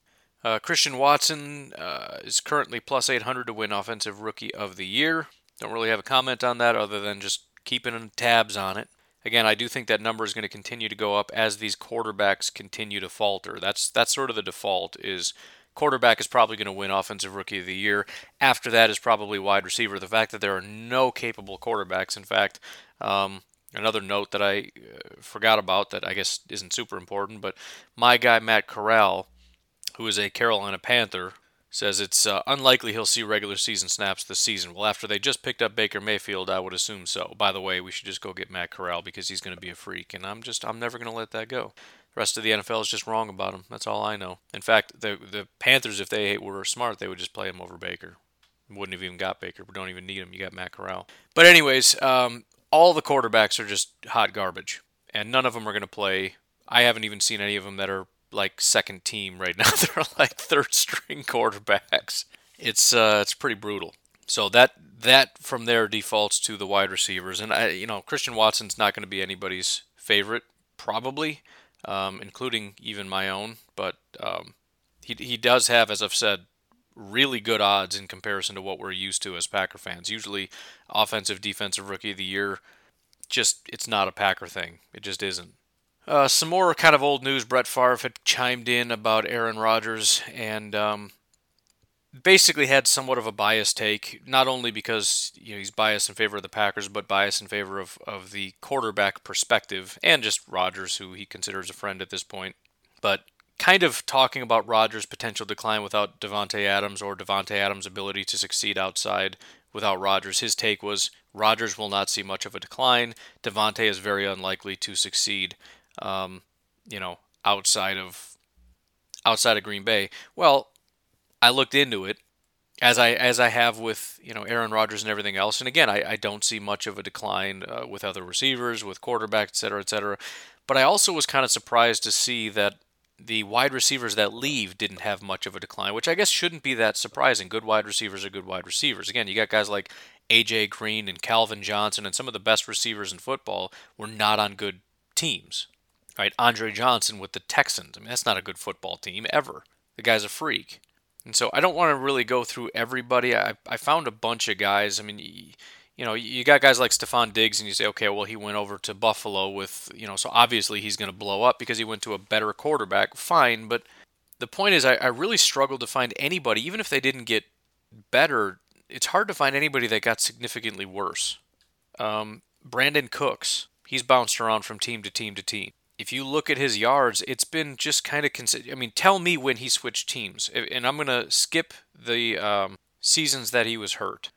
[SPEAKER 1] Uh, Christian Watson uh, is currently plus 800 to win Offensive Rookie of the Year. Don't really have a comment on that other than just keeping tabs on it. Again, I do think that number is going to continue to go up as these quarterbacks continue to falter. That's that's sort of the default is quarterback is probably going to win offensive rookie of the year. After that is probably wide receiver. The fact that there are no capable quarterbacks, in fact, um, another note that I uh, forgot about that I guess isn't super important, but my guy Matt Corral, who is a Carolina Panther, says it's uh, unlikely he'll see regular season snaps this season. Well, after they just picked up Baker Mayfield, I would assume so. By the way, we should just go get Matt Corral because he's going to be a freak, and I'm just I'm never going to let that go. Rest of the NFL is just wrong about him. That's all I know. In fact, the the Panthers, if they were smart, they would just play him over Baker. Wouldn't have even got Baker. We don't even need him. You got Matt Corral. But anyways, um, all the quarterbacks are just hot garbage, and none of them are going to play. I haven't even seen any of them that are like second team right now. They're like third string quarterbacks. It's uh, it's pretty brutal. So that that from there defaults to the wide receivers, and I, you know, Christian Watson's not going to be anybody's favorite, probably, um, including even my own. But um, he he does have, as I've said, really good odds in comparison to what we're used to as Packer fans. Usually, offensive defensive rookie of the year, just it's not a Packer thing. It just isn't. Uh, some more kind of old news. Brett Favre had chimed in about Aaron Rodgers and um, basically had somewhat of a biased take, not only because you know he's biased in favor of the Packers, but biased in favor of, of the quarterback perspective and just Rodgers, who he considers a friend at this point. But kind of talking about Rodgers' potential decline without Davante Adams or Davante Adams' ability to succeed outside without Rodgers. His take was Rodgers will not see much of a decline. Davante is very unlikely to succeed um, you know, outside of outside of Green Bay. Well, I looked into it as I as I have with you know Aaron Rodgers and everything else. And again, I, I don't see much of a decline uh, with other receivers, with quarterbacks, et cetera, et cetera. But I also was kind of surprised to see that the wide receivers that leave didn't have much of a decline, which I guess shouldn't be that surprising. Good wide receivers are good wide receivers. Again, you got guys like AJ Green and Calvin Johnson and some of the best receivers in football were not on good teams. Right? Andre Johnson with the Texans. I mean, that's not a good football team ever. The guy's a freak. And so I don't want to really go through everybody. I, I found a bunch of guys. I mean, you know, you got guys like Stefon Diggs, and you say, okay, well, he went over to Buffalo with, you know, so obviously he's going to blow up because he went to a better quarterback. Fine, but the point is, I, I really struggled to find anybody, even if they didn't get better, it's hard to find anybody that got significantly worse. Um, Brandin Cooks, he's bounced around from team to team to team. If you look at his yards, it's been just kind of consistent. I mean, tell me when he switched teams. And I'm going to skip the um, seasons that he was hurt.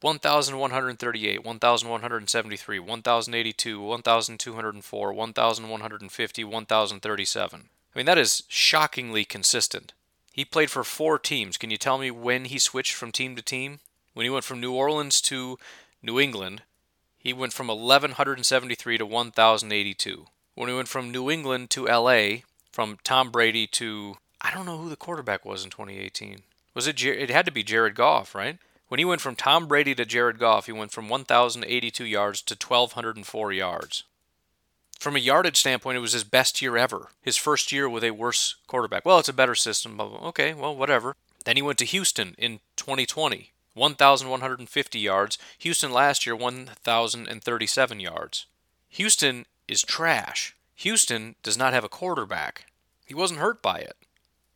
[SPEAKER 1] 1138, 1173, 1082, 1204, 1150, 1037. I mean, that is shockingly consistent. He played for four teams. Can you tell me when he switched from team to team? When he went from New Orleans to New England, he went from 1173 to 1082. When he went from New England to LA, from Tom Brady to I don't know who the quarterback was in 2018. Was it it had to be Jared Goff, right? When he went from Tom Brady to Jared Goff, he went from 1,082 yards to 1,204 yards. From a yardage standpoint, it was his best year ever. His first year with a worse quarterback. Well, it's a better system. Okay, well, whatever. Then he went to Houston in 2020, 1,150 yards. Houston last year, 1,037 yards. Houston is trash. Houston does not have a quarterback. He wasn't hurt by it.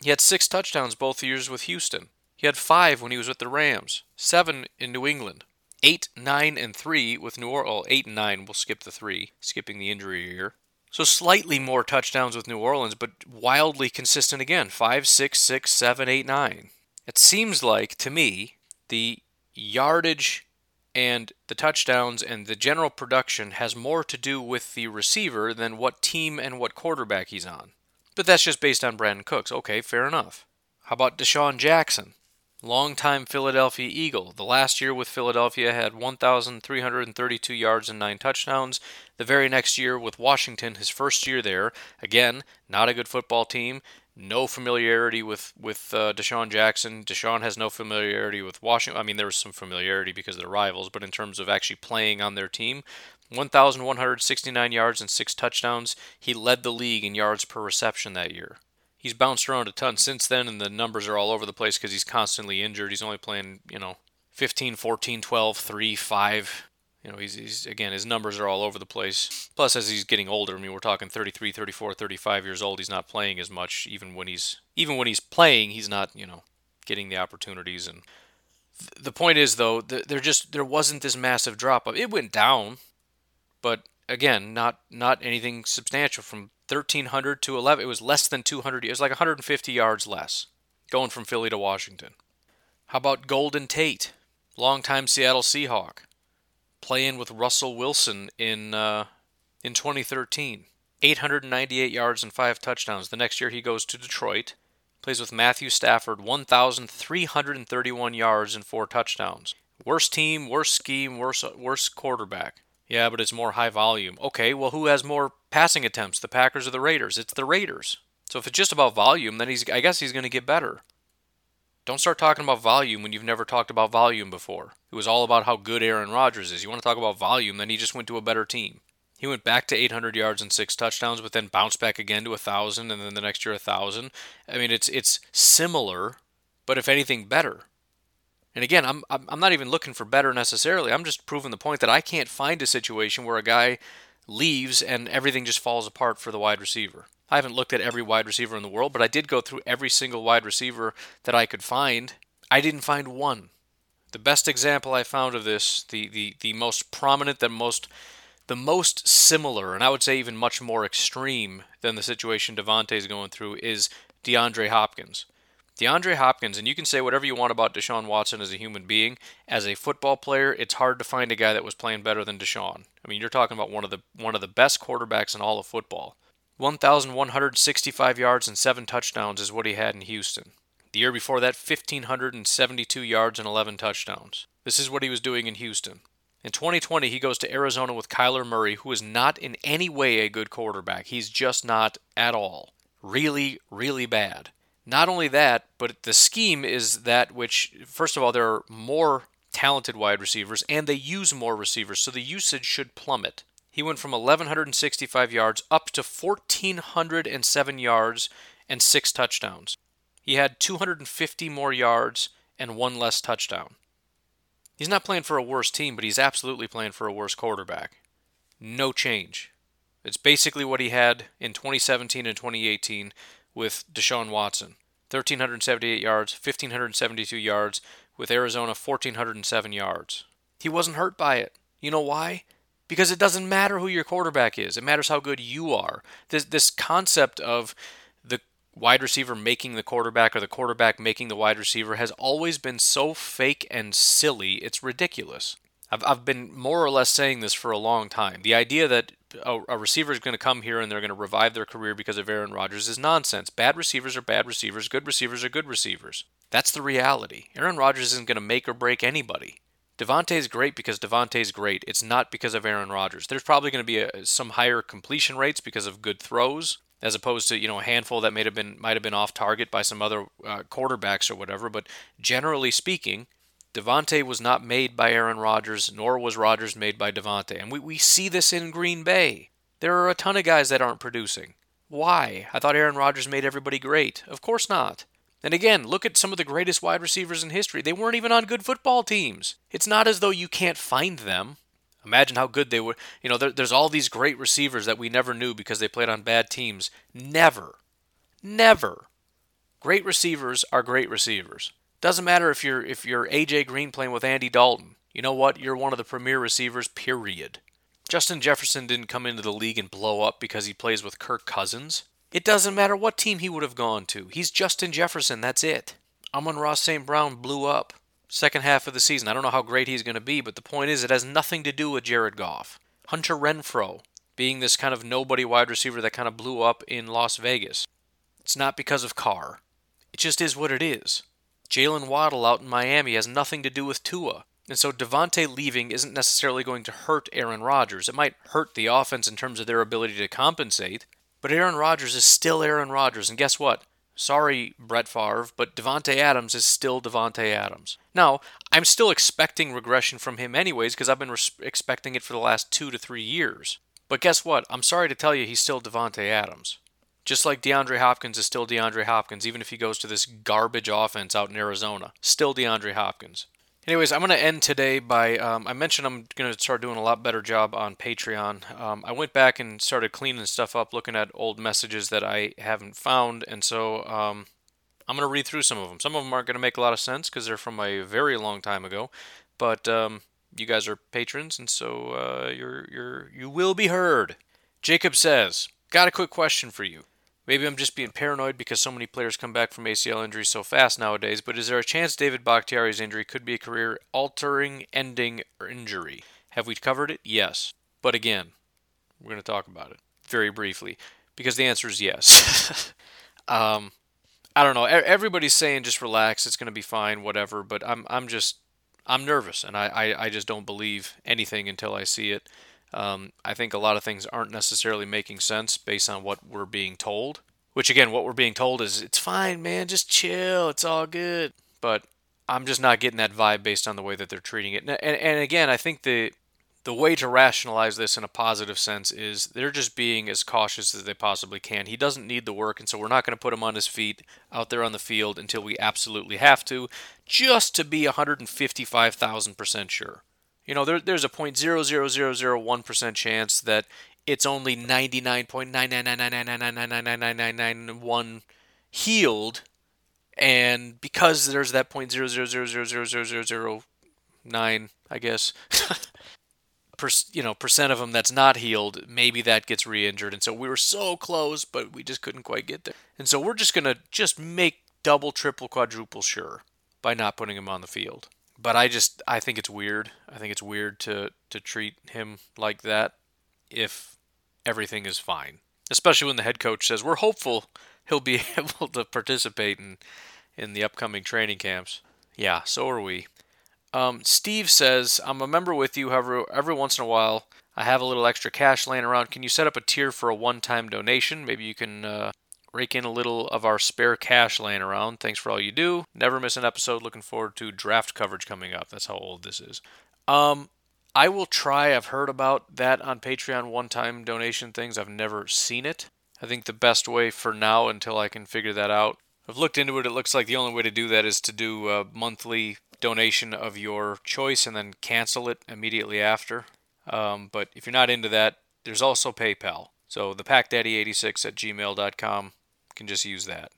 [SPEAKER 1] He had six touchdowns both years with Houston. He had five when he was with the Rams, seven in New England, eight, nine, and three with New Orleans. Eight and nine. We'll skip the three, skipping the injury year. So slightly more touchdowns with New Orleans, but wildly consistent again. Five, six, six, seven, eight, nine. It seems like to me the yardage and the touchdowns and the general production has more to do with the receiver than what team and what quarterback he's on. But that's just based on Brandin Cooks. Okay, fair enough. How about DeSean Jackson? longtime Philadelphia Eagle. The last year with Philadelphia had 1,332 yards and nine touchdowns. The very next year with Washington, his first year there, again, not a good football team. No familiarity with with uh, DeSean Jackson. DeSean has no familiarity with Washington. I mean, there was some familiarity because they're rivals, but in terms of actually playing on their team, 1,169 yards and six touchdowns. He led the league in yards per reception that year he's bounced around a ton since then, and the numbers are all over the place because he's constantly injured. He's only playing, you know, 15, 14, 12, 3, 5. You know, he's, he's again, his numbers are all over the place. Plus, as he's getting older, I mean, we're talking 33, 34, 35 years old. He's not playing as much. Even when he's even when he's playing, he's not, you know, getting the opportunities. And th- the point is, though, th- there just there wasn't this massive drop off. It went down, but again, not not anything substantial from 1300 to 11. It was less than 200. It was like 150 yards less going from Philly to Washington. How about Golden Tate, longtime Seattle Seahawk, playing with Russell Wilson in uh, in 2013. 898 yards and five touchdowns. The next year he goes to Detroit, plays with Matthew Stafford, 1,331 yards and four touchdowns. Worst team, worst scheme, worst worst quarterback. Yeah, but it's more high volume. Okay, well, who has more passing attempts, the Packers or the Raiders? It's the Raiders. So if it's just about volume, then he's I guess he's going to get better. Don't start talking about volume when you've never talked about volume before. It was all about how good Aaron Rodgers is. You want to talk about volume, then he just went to a better team. He went back to 800 yards and six touchdowns, but then bounced back again to 1,000, and then the next year 1,000. I mean, it's it's similar, but if anything, better. And again, I'm I'm not even looking for better necessarily. I'm just proving the point that I can't find a situation where a guy leaves and everything just falls apart for the wide receiver. I haven't looked at every wide receiver in the world, but I did go through every single wide receiver that I could find. I didn't find one. The best example I found of this, the the, the most prominent, the most the most similar, and I would say even much more extreme than the situation Davante is going through, is DeAndre Hopkins. DeAndre Hopkins, and you can say whatever you want about Deshaun Watson as a human being. As a football player, it's hard to find a guy that was playing better than Deshaun. I mean, you're talking about one of the one of the best quarterbacks in all of football. 1,165 yards and seven touchdowns is what he had in Houston. The year before that, 1,572 yards and 11 touchdowns. This is what he was doing in Houston. In 2020, he goes to Arizona with Kyler Murray, who is not in any way a good quarterback. He's just not at all. Really, really bad. Not only that, but the scheme is that which, first of all, there are more talented wide receivers and they use more receivers, so the usage should plummet. He went from 1,165 yards up to 1,407 yards and six touchdowns. He had 250 more yards and one less touchdown. He's not playing for a worse team, but he's absolutely playing for a worse quarterback. No change. It's basically what he had in 2017 and 2018 with Deshaun Watson 1,378 yards, 1,572 yards, with Arizona 1,407 yards. He wasn't hurt by it. You know why? Because it doesn't matter who your quarterback is. It matters how good you are. This this concept of the wide receiver making the quarterback or the quarterback making the wide receiver has always been so fake and silly. It's ridiculous. I've I've been more or less saying this for a long time. The idea that a, a receiver is going to come here and they're going to revive their career because of Aaron Rodgers is nonsense. Bad receivers are bad receivers. Good receivers are good receivers. That's the reality. Aaron Rodgers isn't going to make or break anybody. Davante's great because Davante's great. It's not because of Aaron Rodgers. There's probably going to be a, some higher completion rates because of good throws, as opposed to you know a handful that might have been might have been off target by some other uh, quarterbacks or whatever. But generally speaking, Davante was not made by Aaron Rodgers, nor was Rodgers made by Davante. And we, we see this in Green Bay. There are a ton of guys that aren't producing. Why? I thought Aaron Rodgers made everybody great. Of course not. And again, look at some of the greatest wide receivers in history. They weren't even on good football teams. It's not as though you can't find them. Imagine how good they were. You know, there, there's all these great receivers that we never knew because they played on bad teams. Never. Never. Great receivers are great receivers. Doesn't matter if you're if you're AJ Green playing with Andy Dalton. You know what? You're one of the premier receivers, period. Justin Jefferson didn't come into the league and blow up because he plays with Kirk Cousins. It doesn't matter what team he would have gone to. He's Justin Jefferson. That's it. Amon-Ra St. Brown blew up. Second half of the season. I don't know how great he's going to be, but the point is, it has nothing to do with Jared Goff. Hunter Renfrow being this kind of nobody wide receiver that kind of blew up in Las Vegas. It's not because of Carr. It just is what it is. Jaylen Waddle out in Miami has nothing to do with Tua. And so Davante leaving isn't necessarily going to hurt Aaron Rodgers. It might hurt the offense in terms of their ability to compensate, but Aaron Rodgers is still Aaron Rodgers, and guess what? Sorry, Brett Favre, but Davante Adams is still Davante Adams. Now, I'm still expecting regression from him anyways because I've been res- expecting it for the last two to three years. But guess what? I'm sorry to tell you, he's still Davante Adams. Just like DeAndre Hopkins is still DeAndre Hopkins, even if he goes to this garbage offense out in Arizona. Still DeAndre Hopkins. Anyways, I'm going to end today by um, I mentioned I'm going to start doing a lot better job on Patreon. Um, I went back and started cleaning stuff up, looking at old messages that I haven't found, and so um, I'm going to read through some of them. Some of them aren't going to make a lot of sense because they're from a very long time ago, but um, you guys are patrons, and so uh, you're you're you will be heard. Jacob says, "Got a quick question for you. Maybe I'm just being paranoid because so many players come back from ACL injuries so fast nowadays, but is there a chance David Bakhtiari's injury could be a career altering, ending injury? Have we covered it? Yes. But again, we're going to talk about it very briefly because the answer is yes. um, I don't know. Everybody's saying just relax, it's going to be fine, whatever, but I'm, I'm just, I'm nervous and I, I, I just don't believe anything until I see it. Um, I think a lot of things aren't necessarily making sense based on what we're being told. Which, again, what we're being told is it's fine, man, just chill, it's all good. But I'm just not getting that vibe based on the way that they're treating it. And, and, and again, I think the the way to rationalize this in a positive sense is they're just being as cautious as they possibly can. He doesn't need the work, and so we're not going to put him on his feet out there on the field until we absolutely have to, just to be 155,000% sure. You know, there, there's a 0.00001% chance that it's only 99.9999999999991 healed, and because there's that 0.000000009, I guess, per, you know, percent of them that's not healed, maybe that gets re-injured, and so we were so close, but we just couldn't quite get there, and so we're just gonna just make double, triple, quadruple sure by not putting him on the field but I just I think it's weird. I think it's weird to to treat him like that if everything is fine. especially when the head coach says we're hopeful he'll be able to participate in in the upcoming training camps. Yeah, so are we. Um, Steve says, I'm a member with you, however, every once in a while I have a little extra cash laying around. Can you set up a tier for a one time donation? Maybe you can uh, rake in a little of our spare cash laying around. Thanks for all you do. Never miss an episode. Looking forward to draft coverage coming up. That's how old this is. Um, I will try. I've heard about that on Patreon one time donation things. I've never seen it. I think the best way for now until I can figure that out. I've looked into it. It looks like the only way to do that is to do a monthly donation of your choice and then cancel it immediately after. Um, but if you're not into that, there's also PayPal. So the packdaddy86 at gmail.com can just use that.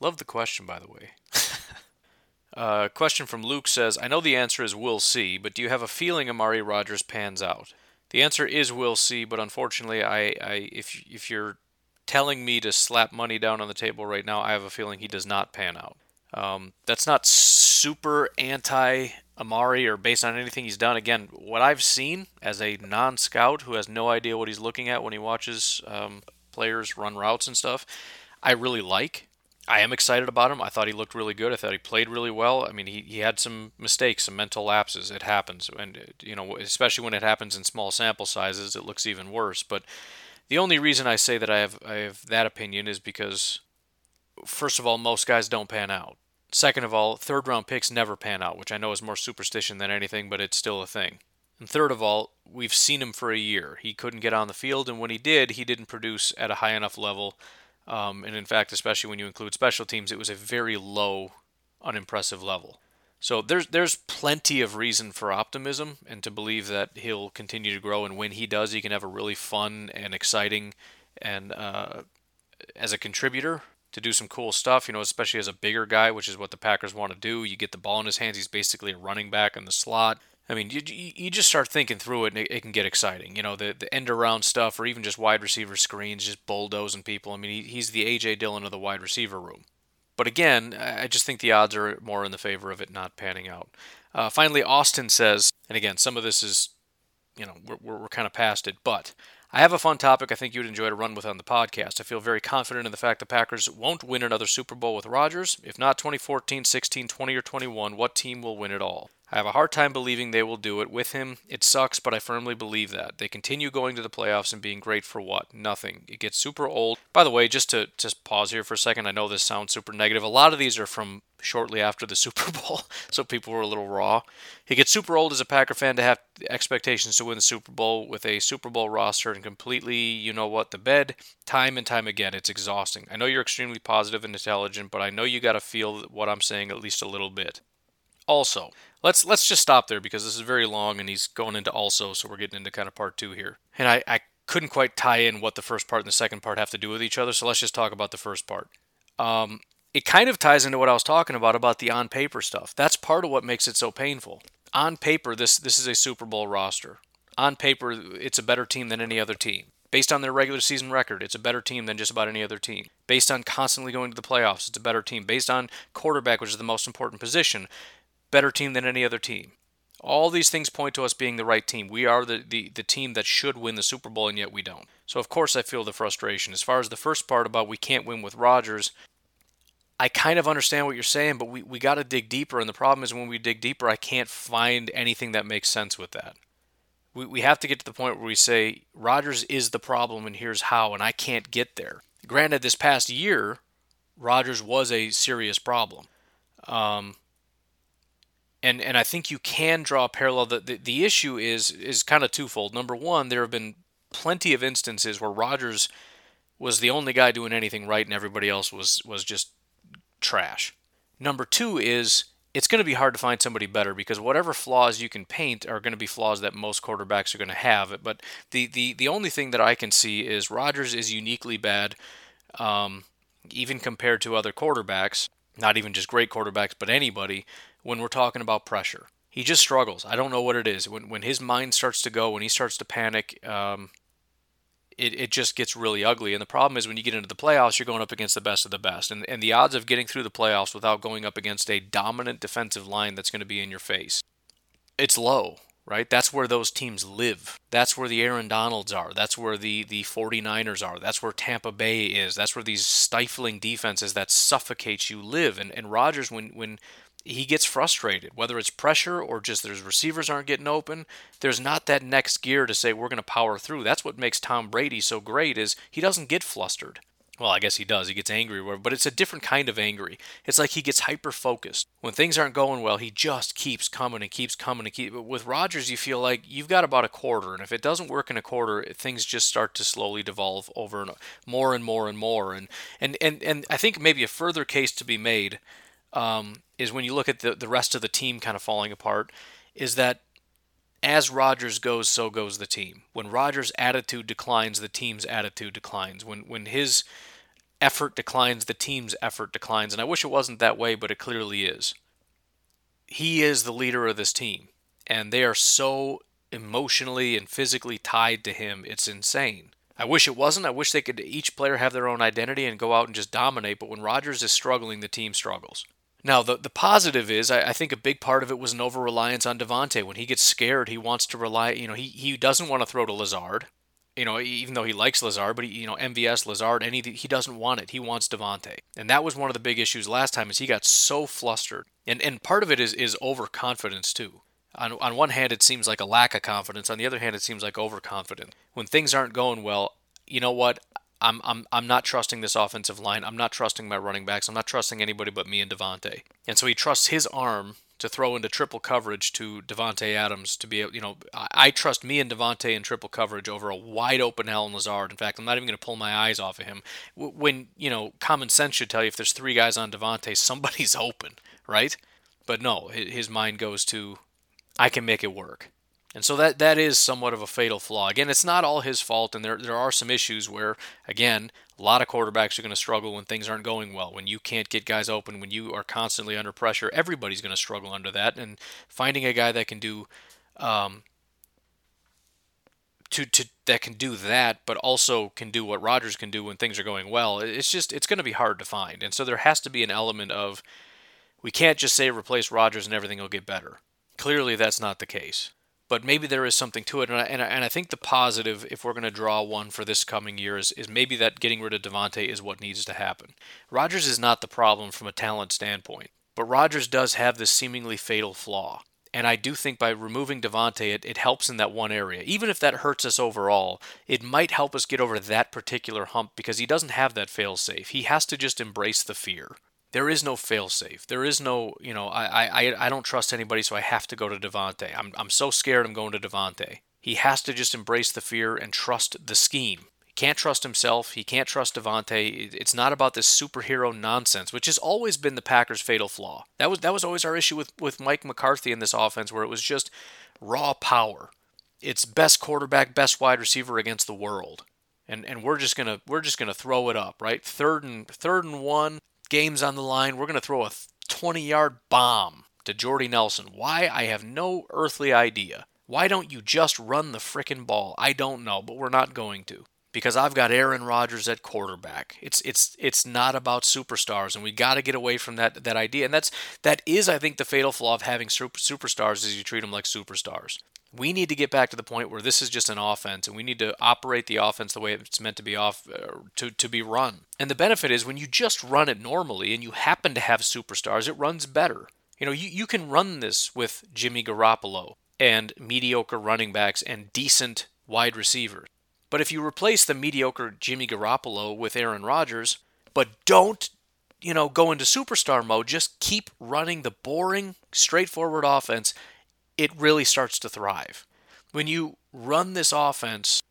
[SPEAKER 1] Love the question, by the way. uh, question from Luke says, I know the answer is we'll see, but do you have a feeling Amari Rodgers pans out? The answer is we'll see, but unfortunately, I, I if if you're telling me to slap money down on the table right now, I have a feeling he does not pan out. Um, that's not super anti Amari or based on anything he's done. Again, what I've seen as a non scout who has no idea what he's looking at when he watches um, players run routes and stuff, I really like. I am excited about him. I thought he looked really good. I thought he played really well. I mean, he, he had some mistakes, some mental lapses. It happens. And, uh, you know, especially when it happens in small sample sizes, it looks even worse. But the only reason I say that I have, I have that opinion is because, first of all, most guys don't pan out. Second of all, third round picks never pan out, which I know is more superstition than anything, but it's still a thing. And third of all, we've seen him for a year. He couldn't get on the field, and when he did, he didn't produce at a high enough level. Um, and in fact, especially when you include special teams, it was a very low, unimpressive level. So there's there's plenty of reason for optimism and to believe that he'll continue to grow. And when he does, he can have a really fun and exciting and uh, as a contributor to do some cool stuff, you know, especially as a bigger guy, which is what the Packers want to do. You get the ball in his hands, he's basically a running back in the slot. I mean, you, you just start thinking through it and it, it, can get exciting. You know, the, the end around stuff or even just wide receiver screens, just bulldozing people. I mean, he, he's the A.J. Dillon of the wide receiver room. But again, I just think the odds are more in the favor of it not panning out. Uh, finally, Austin says, and again, some of this is, you know, we're, we're kind of past it, but I have a fun topic I think you'd enjoy to run with on the podcast. I feel very confident in the fact the Packers won't win another Super Bowl with Rodgers. If not 2014, 16, 20, or 21, what team will win it all? I have a hard time believing they will do it with him. It sucks, but I firmly believe that. They continue going to the playoffs and being great for what? Nothing. It gets super old. By the way, just to just pause here for a second, I know this sounds super negative. A lot of these are from shortly after the Super Bowl, so people were a little raw. He gets super old as a Packer fan to have expectations to win the Super Bowl with a Super Bowl roster and completely, you know what, the bed, time and time again. It's exhausting. I know you're extremely positive and intelligent, but I know you got to feel what I'm saying at least a little bit. Also, let's let's just stop there because this is very long and he's going into also, so we're getting into kind of part two here. And I, I couldn't quite tie in what the first part and the second part have to do with each other, so let's just talk about the first part. Um, it kind of ties into what I was talking about about the on paper stuff. That's part of what makes it so painful. On paper, this this is a Super Bowl roster. On paper, it's a better team than any other team. Based on their regular season record, it's a better team than just about any other team. Based on constantly going to the playoffs, it's a better team. Based on quarterback, which is the most important position, better team than any other team. All these things point to us being the right team. We are the, the, the team that should win the Super Bowl, and yet we don't. So, of course, I feel the frustration. As far as the first part about we can't win with Rodgers, I kind of understand what you're saying, but we, we got to dig deeper. And the problem is when we dig deeper, I can't find anything that makes sense with that. We, we have to get to the point where we say Rodgers is the problem, and here's how, and I can't get there. Granted, this past year, Rodgers was a serious problem. Um, and and I think you can draw a parallel. The, the, the issue is is kind of twofold. Number one, there have been plenty of instances where Rodgers was the only guy doing anything right, and everybody else was was just trash. Number two is it's going to be hard to find somebody better because whatever flaws you can paint are going to be flaws that most quarterbacks are going to have. But the the the only thing that I can see is Rodgers is uniquely bad, um, even compared to other quarterbacks. Not even just great quarterbacks, but anybody when we're talking about pressure. He just struggles. I don't know what it is. When when his mind starts to go, when he starts to panic, um, it, it just gets really ugly. And the problem is when you get into the playoffs, you're going up against the best of the best. And, and the odds of getting through the playoffs without going up against a dominant defensive line that's going to be in your face, it's low. right? That's where those teams live. That's where the Aaron Donalds are. That's where the the 49ers are. That's where Tampa Bay is. That's where these stifling defenses that suffocate you live. And and Rodgers when when he gets frustrated, whether it's pressure or just there's receivers aren't getting open. There's not that next gear to say we're going to power through. That's what makes Tom Brady so great is he doesn't get flustered. Well, I guess he does. He gets angry, but it's a different kind of angry. It's like he gets hyper focused. When things aren't going well, he just keeps coming and keeps coming and keep. With Rodgers, you feel like you've got about a quarter, and if it doesn't work in a quarter, things just start to slowly devolve over and more and more and more. And and and and I think maybe a further case to be made um, is when you look at the the rest of the team kind of falling apart, is that as Rodgers goes, so goes the team. When Rodgers' attitude declines, the team's attitude declines. When when his effort declines, the team's effort declines. And I wish it wasn't that way, but it clearly is. He is the leader of this team, and they are so emotionally and physically tied to him. It's insane. I wish it wasn't. I wish they could each player have their own identity and go out and just dominate. But when Rodgers is struggling, the team struggles. Now, the, the positive is, I, I think a big part of it was an over reliance on Davante. When he gets scared, he wants to rely, you know, he, he doesn't want to throw to Lazard, you know, even though he likes Lazard, but, he, you know, MVS, Lazard, any, he doesn't want it. He wants Davante. And that was one of the big issues last time is he got so flustered. And, and part of it is, is overconfidence, too. On, on one hand, it seems like a lack of confidence. On the other hand, it seems like overconfidence. When things aren't going well, you know what? I'm I'm I'm not trusting this offensive line. I'm not trusting my running backs. I'm not trusting anybody but me and Davante. And so he trusts his arm to throw into triple coverage to Davante Adams to be you know I, I trust me and Davante in triple coverage over a wide open Allen Lazard. In fact, I'm not even going to pull my eyes off of him. When you know common sense should tell you if there's three guys on Davante, somebody's open, right? But no, his mind goes to I can make it work. And so that that is somewhat of a fatal flaw. Again, it's not all his fault, and there there are some issues where, again, a lot of quarterbacks are going to struggle when things aren't going well. When you can't get guys open, when you are constantly under pressure, everybody's going to struggle under that. And finding a guy that can do, um, to to that can do that, but also can do what Rodgers can do when things are going well. It's just it's going to be hard to find. And so there has to be an element of we can't just say replace Rodgers and everything will get better. Clearly, that's not the case but maybe there is something to it. And I, and I, and I think the positive, if we're going to draw one for this coming year, is, is maybe that getting rid of Davante is what needs to happen. Rodgers is not the problem from a talent standpoint, but Rodgers does have this seemingly fatal flaw. And I do think by removing Davante, it, it helps in that one area. Even if that hurts us overall, it might help us get over that particular hump because he doesn't have that fail safe. He has to just embrace the fear there is no failsafe. There is no, you know, I, I, I don't trust anybody, so I have to go to Davante. I'm, I'm so scared I'm going to Davante. He has to just embrace the fear and trust the scheme. He can't trust himself. He can't trust Davante. It's not about this superhero nonsense, which has always been the Packers' fatal flaw. That was that was always our issue with, with Mike McCarthy in this offense, where it was just raw power. It's best quarterback, best wide receiver against the world. And and we're just gonna we're just gonna throw it up, right? Third and third and one, games on the line. We're going to throw a 20 yard bomb to Jordy Nelson. Why? I have no earthly idea. Why don't you just run the frickin' ball? I don't know, but we're not going to. Because I've got Aaron Rodgers at quarterback. It's it's it's not about superstars, and we got to get away from that that idea. And that's that is, I think, the fatal flaw of having super, superstars is you treat them like superstars. We need to get back to the point where this is just an offense, and we need to operate the offense the way it's meant to be off uh, to to be run. And the benefit is when you just run it normally, and you happen to have superstars, it runs better. You know, you, you can run this with Jimmy Garoppolo and mediocre running backs and decent wide receivers. But if you replace the mediocre Jimmy Garoppolo with Aaron Rodgers, but don't you know go into superstar mode, just keep running the boring, straightforward offense it really starts to thrive. When you run this offense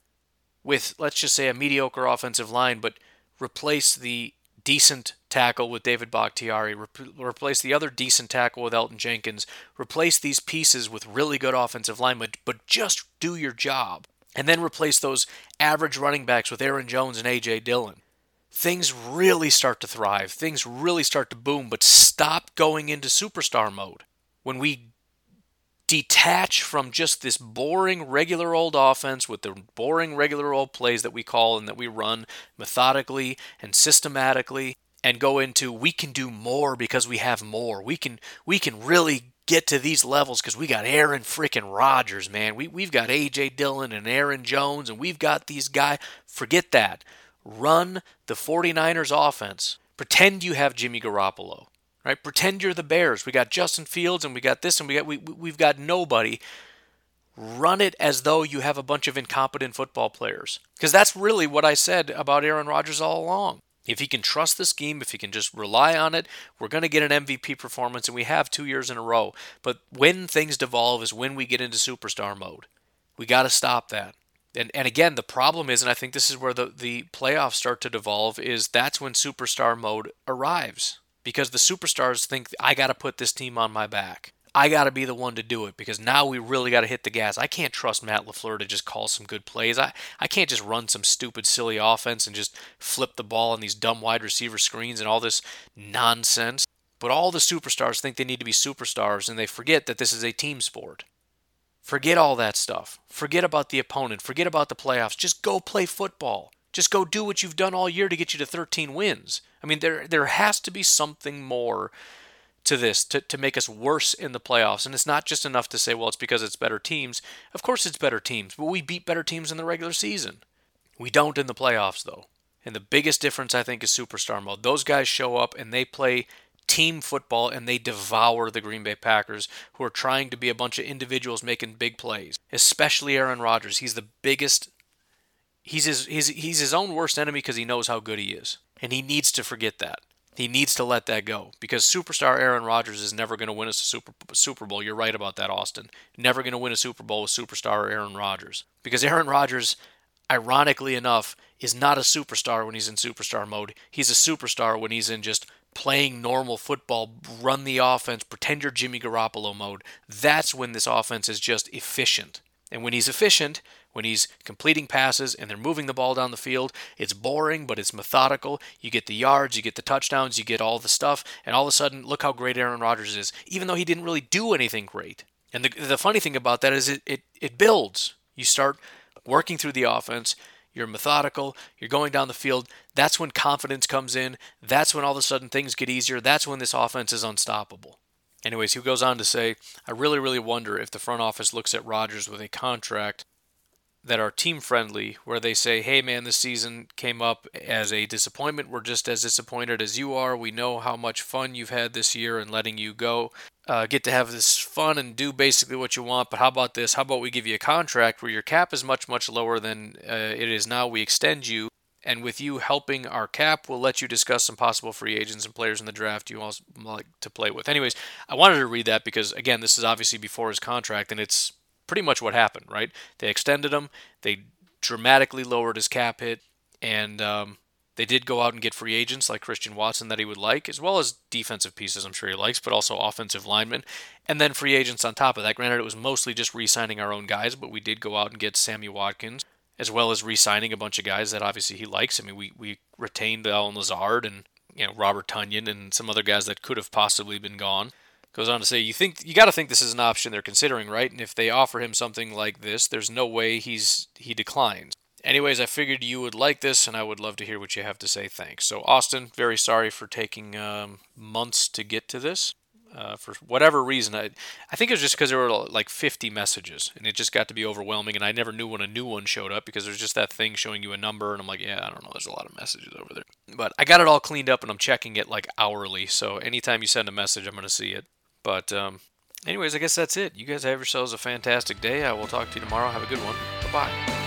[SPEAKER 1] with, let's just say, a mediocre offensive line, but replace the decent tackle with David Bakhtiari, re- replace the other decent tackle with Elgton Jenkins, replace these pieces with really good offensive linemen, but just do your job. And then replace those average running backs with Aaron Jones and A.J. Dillon. Things really start to thrive. Things really start to boom, but stop going into superstar mode. When we detach from just this boring regular old offense with the boring regular old plays that we call and that we run methodically and systematically and go into we can do more because we have more. We can we can really get to these levels because we got Aaron freaking Rodgers, man. We we've got AJ Dillon and Aaron Jones and we've got these guys. Forget that. Run the 49ers offense. Pretend you have Jimmy Garoppolo. Right? Pretend you're the Bears. We got Justin Fields and we got this and we got we we've got nobody. Run it as though you have a bunch of incompetent football players. Because that's really what I said about Aaron Rodgers all along. If he can trust the scheme, if he can just rely on it, we're going to get an MVP performance, and we have two years in a row. But when things devolve is when we get into superstar mode. We got to stop that. And, and again, the problem is, and I think this is where the, the playoffs start to devolve, is that's when superstar mode arrives. Because the superstars think, I got to put this team on my back. I got to be the one to do it because now we really got to hit the gas. I can't trust Matt LaFleur to just call some good plays. I, I can't just run some stupid, silly offense and just flip the ball on these dumb wide receiver screens and all this nonsense. But all the superstars think they need to be superstars and they forget that this is a team sport. Forget all that stuff. Forget about the opponent. Forget about the playoffs. Just go play football. Just go do what you've done all year to get you to 13 wins. I mean, there there has to be something more to this to, to make us worse in the playoffs. And it's not just enough to say, well, it's because it's better teams. Of course, it's better teams, but we beat better teams in the regular season. We don't in the playoffs, though. And the biggest difference, I think, is superstar mode. Those guys show up and they play team football and they devour the Green Bay Packers, who are trying to be a bunch of individuals making big plays. Especially Aaron Rodgers. He's the biggest. He's his, he's, he's his own worst enemy because he knows how good he is. And he needs to forget that. He needs to let that go because superstar Aaron Rodgers is never going to win us a Super, Super Bowl. You're right about that, Austin. Never going to win a Super Bowl with superstar Aaron Rodgers because Aaron Rodgers, ironically enough, is not a superstar when he's in superstar mode. He's a superstar when he's in just playing normal football, run the offense, pretend you're Jimmy Garoppolo mode. That's when this offense is just efficient. And when he's efficient, when he's completing passes and they're moving the ball down the field. It's boring, but it's methodical. You get the yards, you get the touchdowns, you get all the stuff, and all of a sudden, look how great Aaron Rodgers is, even though he didn't really do anything great. And the, the funny thing about that is it, it, it builds. You start working through the offense, you're methodical, you're going down the field. That's when confidence comes in. That's when all of a sudden things get easier. That's when this offense is unstoppable. Anyways, he goes on to say, I really, really wonder if the front office looks at Rodgers with a contract that are team friendly, where they say, hey man, this season came up as a disappointment. We're just as disappointed as you are. We know how much fun you've had this year and letting you go. Uh, get to have this fun and do basically what you want. But how about this? How about we give you a contract where your cap is much, much lower than uh, it is now? We extend you. And with you helping our cap, we'll let you discuss some possible free agents and players in the draft you also like to play with. Anyways, I wanted to read that because, again, this is obviously before his contract, and it's pretty much what happened, right? They extended him, they dramatically lowered his cap hit, and um, they did go out and get free agents like Christian Watson that he would like, as well as defensive pieces I'm sure he likes, but also offensive linemen, and then free agents on top of that. Granted, it was mostly just re signing our own guys, but we did go out and get Sammy Watkins, as well as re signing a bunch of guys that obviously he likes. I mean, we, we retained Allen Lazard and you know Robert Tonyan and some other guys that could have possibly been gone. Goes on to say, you think you got to think this is an option they're considering, right? And if they offer him something like this, there's no way he's he declines. Anyways, I figured you would like this, and I would love to hear what you have to say. Thanks. So, Austin, very sorry for taking um, months to get to this. Uh, for whatever reason, I, I think it was just because there were like 50 messages, and it just got to be overwhelming, and I never knew when a new one showed up because there's just that thing showing you a number, and I'm like, yeah, I don't know, there's a lot of messages over there. But I got it all cleaned up, and I'm checking it like hourly, so anytime you send a message, I'm going to see it. But, um, anyways, I guess that's it. You guys have yourselves a fantastic day. I will talk to you tomorrow. Have a good one. Bye bye.